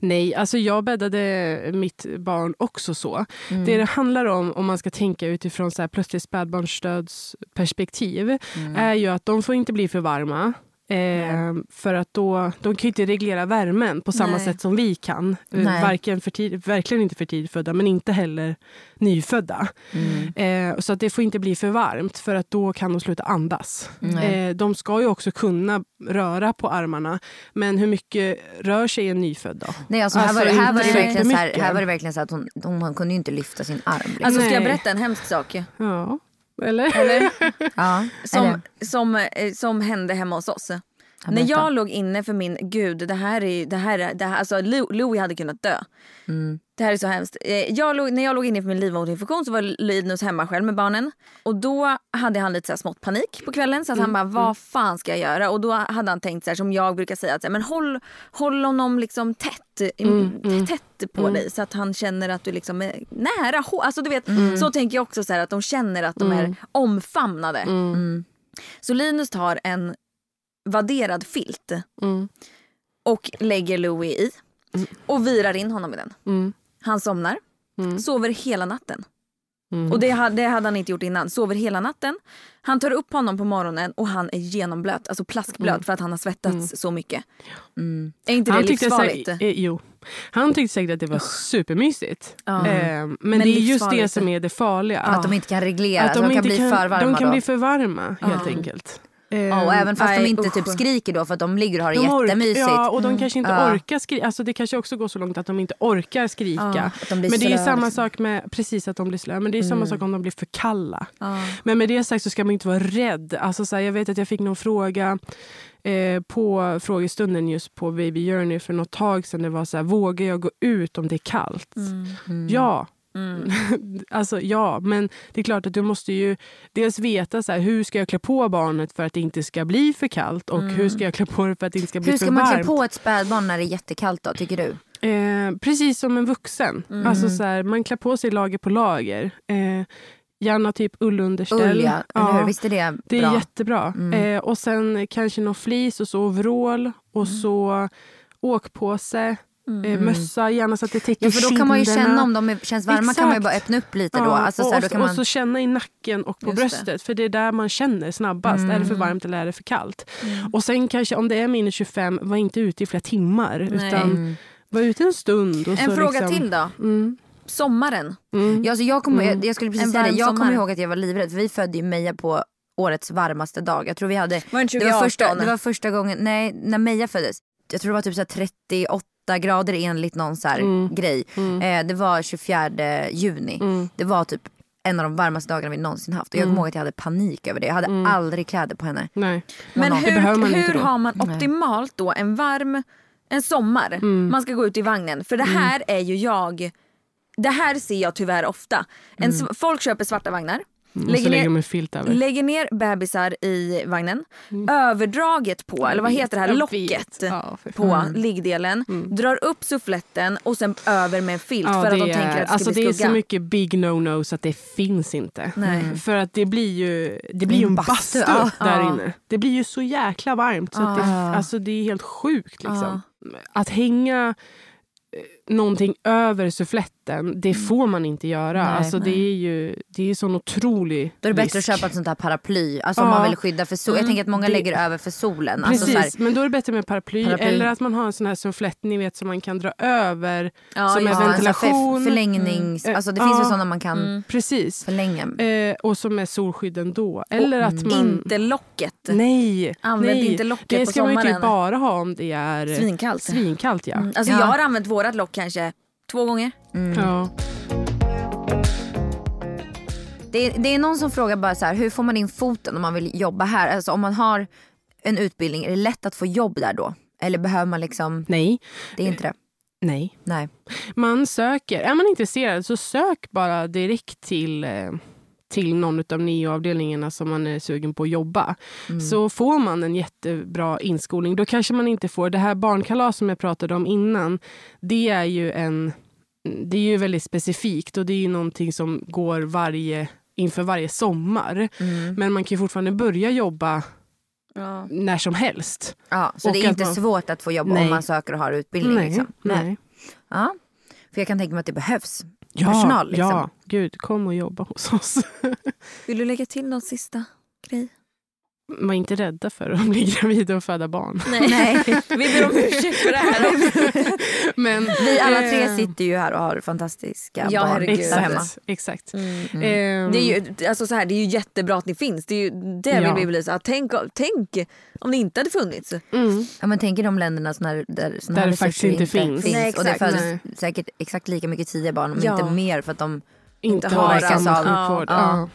Speaker 6: Nej alltså jag bäddade mitt barn också så.
Speaker 4: Mm.
Speaker 6: Det det handlar om, om man ska tänka utifrån så här plötsligt spädbarnsstödsperspektiv,
Speaker 4: Mm.
Speaker 6: är ju att de får inte bli för varma. Eh, för att då, de kan ju inte reglera värmen på samma
Speaker 5: Nej.
Speaker 6: sätt som vi kan. Eh,
Speaker 4: Nej.
Speaker 6: Varken för tid, verkligen inte för tidigfödda men inte heller nyfödda.
Speaker 4: Mm.
Speaker 6: Eh, så att det får inte bli för varmt för att då kan de sluta andas. Eh, de ska ju också kunna röra på armarna men hur mycket rör sig en nyfödd då?
Speaker 4: Nej alltså, här,
Speaker 6: Alltså,
Speaker 4: var, det- här, var det verkligen så här, här var det verkligen så att hon, hon, hon kunde inte lyfta sin arm. Liksom.
Speaker 5: Alltså ska jag berätta en hemsk sak?
Speaker 6: Ja, eller?
Speaker 5: Eller?
Speaker 4: ja,
Speaker 5: Som,
Speaker 4: eller,
Speaker 5: som, eh, som hände hemma hos oss. När jag låg inne för min, gud det här är det här, är- det här alltså Lou- Louis hade kunnat dö.
Speaker 4: Mm.
Speaker 5: Det här är så hemskt. Eh, Jag låg, när jag låg inne för min livmoderinfektion så var Linus hemma själv med barnen. Och då hade han lite så här smått panik på kvällen. Så att
Speaker 4: Mm,
Speaker 5: han bara, vad fan ska jag göra? Och då hade han tänkt så här som jag brukar säga, att men håll, håll honom liksom tätt,
Speaker 4: Mm,
Speaker 5: tätt på dig så att han känner att du liksom är nära. Alltså du vet,
Speaker 4: Mm.
Speaker 5: så tänker jag också så här, att de känner att de är omfamnade.
Speaker 4: Mm.
Speaker 5: Så Linus tar en vadderad filt
Speaker 6: Mm.
Speaker 5: och lägger Louis i och virar in honom i den.
Speaker 6: Mm.
Speaker 5: Han somnar, sover hela natten.
Speaker 6: Mm.
Speaker 5: Och det hade, det hade han inte gjort innan. Sover hela natten. Han tar upp honom på morgonen och han är genomblöt, alltså plaskblöt
Speaker 6: Mm.
Speaker 5: för att han har svettats så mycket. Är inte det
Speaker 6: Han tyckte,
Speaker 5: livsfarligt?
Speaker 6: säkert, eh, jo. han tyckte säkert att det var supermysigt. Eh, men,
Speaker 5: Men
Speaker 6: det är just det som är det farliga.
Speaker 4: att de inte kan reglera, att de, kan
Speaker 6: inte
Speaker 4: bli för varma
Speaker 6: De kan
Speaker 4: då.
Speaker 6: bli för varma helt enkelt.
Speaker 4: Ja, och även fast de
Speaker 5: Nej,
Speaker 4: inte
Speaker 5: usch.
Speaker 4: typ skriker då för att de ligger och har det
Speaker 6: de
Speaker 4: jättemysigt.
Speaker 6: Ja, och de kanske inte
Speaker 4: Ja.
Speaker 6: orkar skrika. Alltså, det kanske också går så långt att de inte orkar skrika.
Speaker 4: att de
Speaker 6: men det är samma
Speaker 4: liksom.
Speaker 6: sak med precis att de blir slöa. Men det är samma sak om de blir för kalla.
Speaker 5: Ja.
Speaker 6: Men med det sagt så ska man inte vara rädd. Alltså, så här, jag vet att jag fick någon fråga eh, på frågestunden just på Baby Journey för något tag sedan. Det var så här, vågar jag gå ut om det är kallt? Ja. alltså ja, men det är klart att du måste ju dels veta så här, hur ska jag klä på barnet för att det inte ska bli för kallt och hur ska jag klä på det för att det inte ska bli
Speaker 4: Hur
Speaker 6: för
Speaker 4: ska man klä
Speaker 6: varmt.
Speaker 4: på ett spädbarn när det är jättekallt då, tycker du?
Speaker 6: Eh, precis som en vuxen. Alltså så här, man klär på sig lager på lager. Eh, gärna typ ullunderställ.
Speaker 4: Ull ja, hur? Visst är det
Speaker 6: Det är
Speaker 4: bra?
Speaker 6: jättebra. Eh, och sen kanske någon flis och så overall och så åkpåse. Mm. Eh, mössa, gärna så att det täcker
Speaker 4: ja, för Då kan man ju känna om de känns varma Exakt. kan man ju bara öppna upp lite.
Speaker 6: Ja,
Speaker 4: då. Alltså,
Speaker 6: och,
Speaker 4: så här, då kan
Speaker 6: och så känna i nacken och på
Speaker 5: bröstet. Det.
Speaker 6: För det är där man känner snabbast. Mm. Är det för mm. varmt eller är det för kallt?
Speaker 4: Mm.
Speaker 6: Och sen kanske om det är minus 25, var inte ute i flera timmar.
Speaker 5: Nej.
Speaker 6: Utan mm. var ute en stund.
Speaker 5: en fråga
Speaker 6: liksom,
Speaker 5: till då.
Speaker 6: Mm.
Speaker 5: Sommaren. Mm.
Speaker 4: Ja, alltså jag,
Speaker 6: kom,
Speaker 4: jag, jag skulle precis säga det. Jag kommer ihåg att jag var livrädd. Vi födde ju Meja på årets varmaste dag. Jag tror vi hade...
Speaker 5: Var det,
Speaker 4: det, var första, det var första gången, nej, när Meja föddes. Jag tror det var typ så här 38 28 grader enligt någon så
Speaker 6: mm.
Speaker 4: grej. Mm. Eh, det var 24 juni. Mm. Det var typ en av de varmaste dagarna vi någonsin haft. Och jag kommer ihåg att jag hade panik över det. Jag hade aldrig kläder på henne.
Speaker 6: Nej.
Speaker 5: Men hur, hur har man optimalt då en varm en sommar? Man ska gå ut i vagnen. För det här är ju jag, det här ser jag tyvärr ofta. En, folk köper svarta vagnar.
Speaker 6: Mm,
Speaker 5: Lägger
Speaker 6: så lägger
Speaker 5: ner-
Speaker 6: de en filt över.
Speaker 5: Lägger ner bebisar i vagnen. Överdraget på, eller vad heter det här, locket.
Speaker 6: Ja,
Speaker 5: på liggdelen. Drar upp suffletten och sen över med en filt
Speaker 6: Ja,
Speaker 5: för att de tänker
Speaker 6: är-
Speaker 5: att det ska
Speaker 6: alltså
Speaker 5: bli
Speaker 6: det är
Speaker 5: skugga.
Speaker 6: så mycket big no-nos att det finns inte.
Speaker 5: Nej.
Speaker 6: För att det blir ju, det blir ju en bastu,
Speaker 4: ja.
Speaker 6: där inne. Det blir ju så jäkla varmt så att det,
Speaker 4: Ja.
Speaker 6: alltså det är helt sjukt. Liksom. Att hänga någonting över suffletten, det får man inte göra.
Speaker 4: Nej,
Speaker 6: alltså det är ju det är sån otrolig
Speaker 4: Då är det bättre
Speaker 6: risk.
Speaker 4: att köpa ett sånt här paraply. Alltså om
Speaker 6: Ja.
Speaker 4: man vill skydda för sol. Jag tänker att många
Speaker 6: Det-
Speaker 4: lägger över för solen.
Speaker 6: Precis,
Speaker 4: Alltså så här,
Speaker 6: men då är det bättre med paraply,
Speaker 4: Paraply.
Speaker 6: eller att man har en sån här sufflett ni vet som man kan dra över
Speaker 5: Ja,
Speaker 6: som är
Speaker 4: ja,
Speaker 5: det.
Speaker 4: för,
Speaker 6: ventilation.
Speaker 4: förlängnings...
Speaker 6: Mm.
Speaker 4: Alltså det
Speaker 6: Ja.
Speaker 4: finns väl sådana man kan
Speaker 6: Precis.
Speaker 4: förlänga.
Speaker 6: Eh, och som är solskydd ändå. Eller att man...
Speaker 5: Inte locket.
Speaker 6: Nej,
Speaker 5: Använd
Speaker 6: nej.
Speaker 5: inte locket
Speaker 6: det
Speaker 5: på
Speaker 6: ska man ju
Speaker 5: sommaren.
Speaker 6: typ bara ha om det är
Speaker 5: Svinkallt.
Speaker 6: svinkallt. Ja.
Speaker 5: Mm, Alltså
Speaker 4: Ja.
Speaker 5: jag har använt vårat lock kanske två gånger.
Speaker 6: Ja.
Speaker 4: Det, är- det är någon som frågar bara så här, hur får man in foten om man vill jobba här? Alltså om man har en utbildning, är det lätt att få jobb där då? Eller behöver man liksom,
Speaker 6: Nej,
Speaker 4: det är inte det?
Speaker 6: nej.
Speaker 4: Nej.
Speaker 6: Man söker. Är man intresserad så sök bara direkt till eh, till någon av nio-avdelningarna som man är sugen på att jobba. Så får man en jättebra inskolning. Då kanske man inte får... Det här barnkalas som jag pratade om innan, det är ju en... Det är ju väldigt specifikt och det är ju någonting som går varje, inför varje sommar. Men man kan fortfarande börja jobba när som helst.
Speaker 4: Ja, så
Speaker 6: Och
Speaker 4: det är inte
Speaker 6: man-
Speaker 4: svårt att få jobb
Speaker 6: Nej.
Speaker 4: om man söker och har utbildning?
Speaker 6: Nej,
Speaker 4: liksom.
Speaker 6: nej.
Speaker 4: Ja. För jag kan tänka mig att det behövs
Speaker 6: Ja,
Speaker 4: personal. Liksom.
Speaker 6: ja, gud, kom och jobba hos oss.
Speaker 5: Vill du lägga till någon sista grej?
Speaker 6: Var inte rädda för att bli gravid och föda barn.
Speaker 4: Nej.
Speaker 5: Vi ber om ursäkt för det här.
Speaker 6: Men,
Speaker 4: Vi alla
Speaker 6: eh,
Speaker 4: tre sitter ju här och har fantastiska
Speaker 5: Ja,
Speaker 4: barn
Speaker 5: herregud.
Speaker 4: där hemma.
Speaker 6: Exakt. exakt.
Speaker 5: Mm.
Speaker 6: Ehm,
Speaker 5: Det är, ju, alltså så här, det är ju jättebra att ni finns. Det är ju det
Speaker 6: Ja.
Speaker 5: vill vi belysa. Tänk, tänk om det inte hade funnits.
Speaker 6: mm.
Speaker 4: Ja, men tänk i de länderna som där, där, såna
Speaker 6: Där det faktiskt inte finns.
Speaker 5: Nej,
Speaker 4: och det
Speaker 5: exakt.
Speaker 4: föds säkert exakt lika mycket tidiga barn, om
Speaker 5: Ja.
Speaker 4: inte mer för att de
Speaker 6: inte
Speaker 5: har
Speaker 6: samma
Speaker 4: av-
Speaker 6: sjukvård.
Speaker 4: Ja,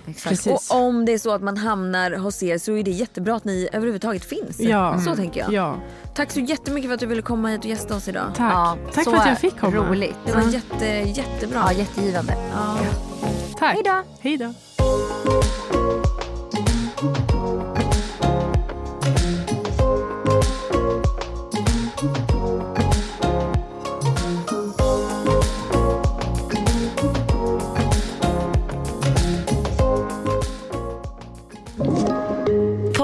Speaker 6: Ja.
Speaker 5: Och om det är så att man hamnar hos er så är det jättebra att ni överhuvudtaget finns.
Speaker 6: Ja.
Speaker 5: Så tänker jag.
Speaker 6: Ja,
Speaker 5: Tack så jättemycket för att du ville komma hit och gästa oss idag.
Speaker 6: tack.
Speaker 4: Ja,
Speaker 6: tack för att jag fick komma.
Speaker 4: Roligt.
Speaker 5: Det var jätte, jättebra.
Speaker 4: Ja, jättegivande.
Speaker 5: Ja.
Speaker 6: Tack.
Speaker 4: Hej då.
Speaker 6: Hej då.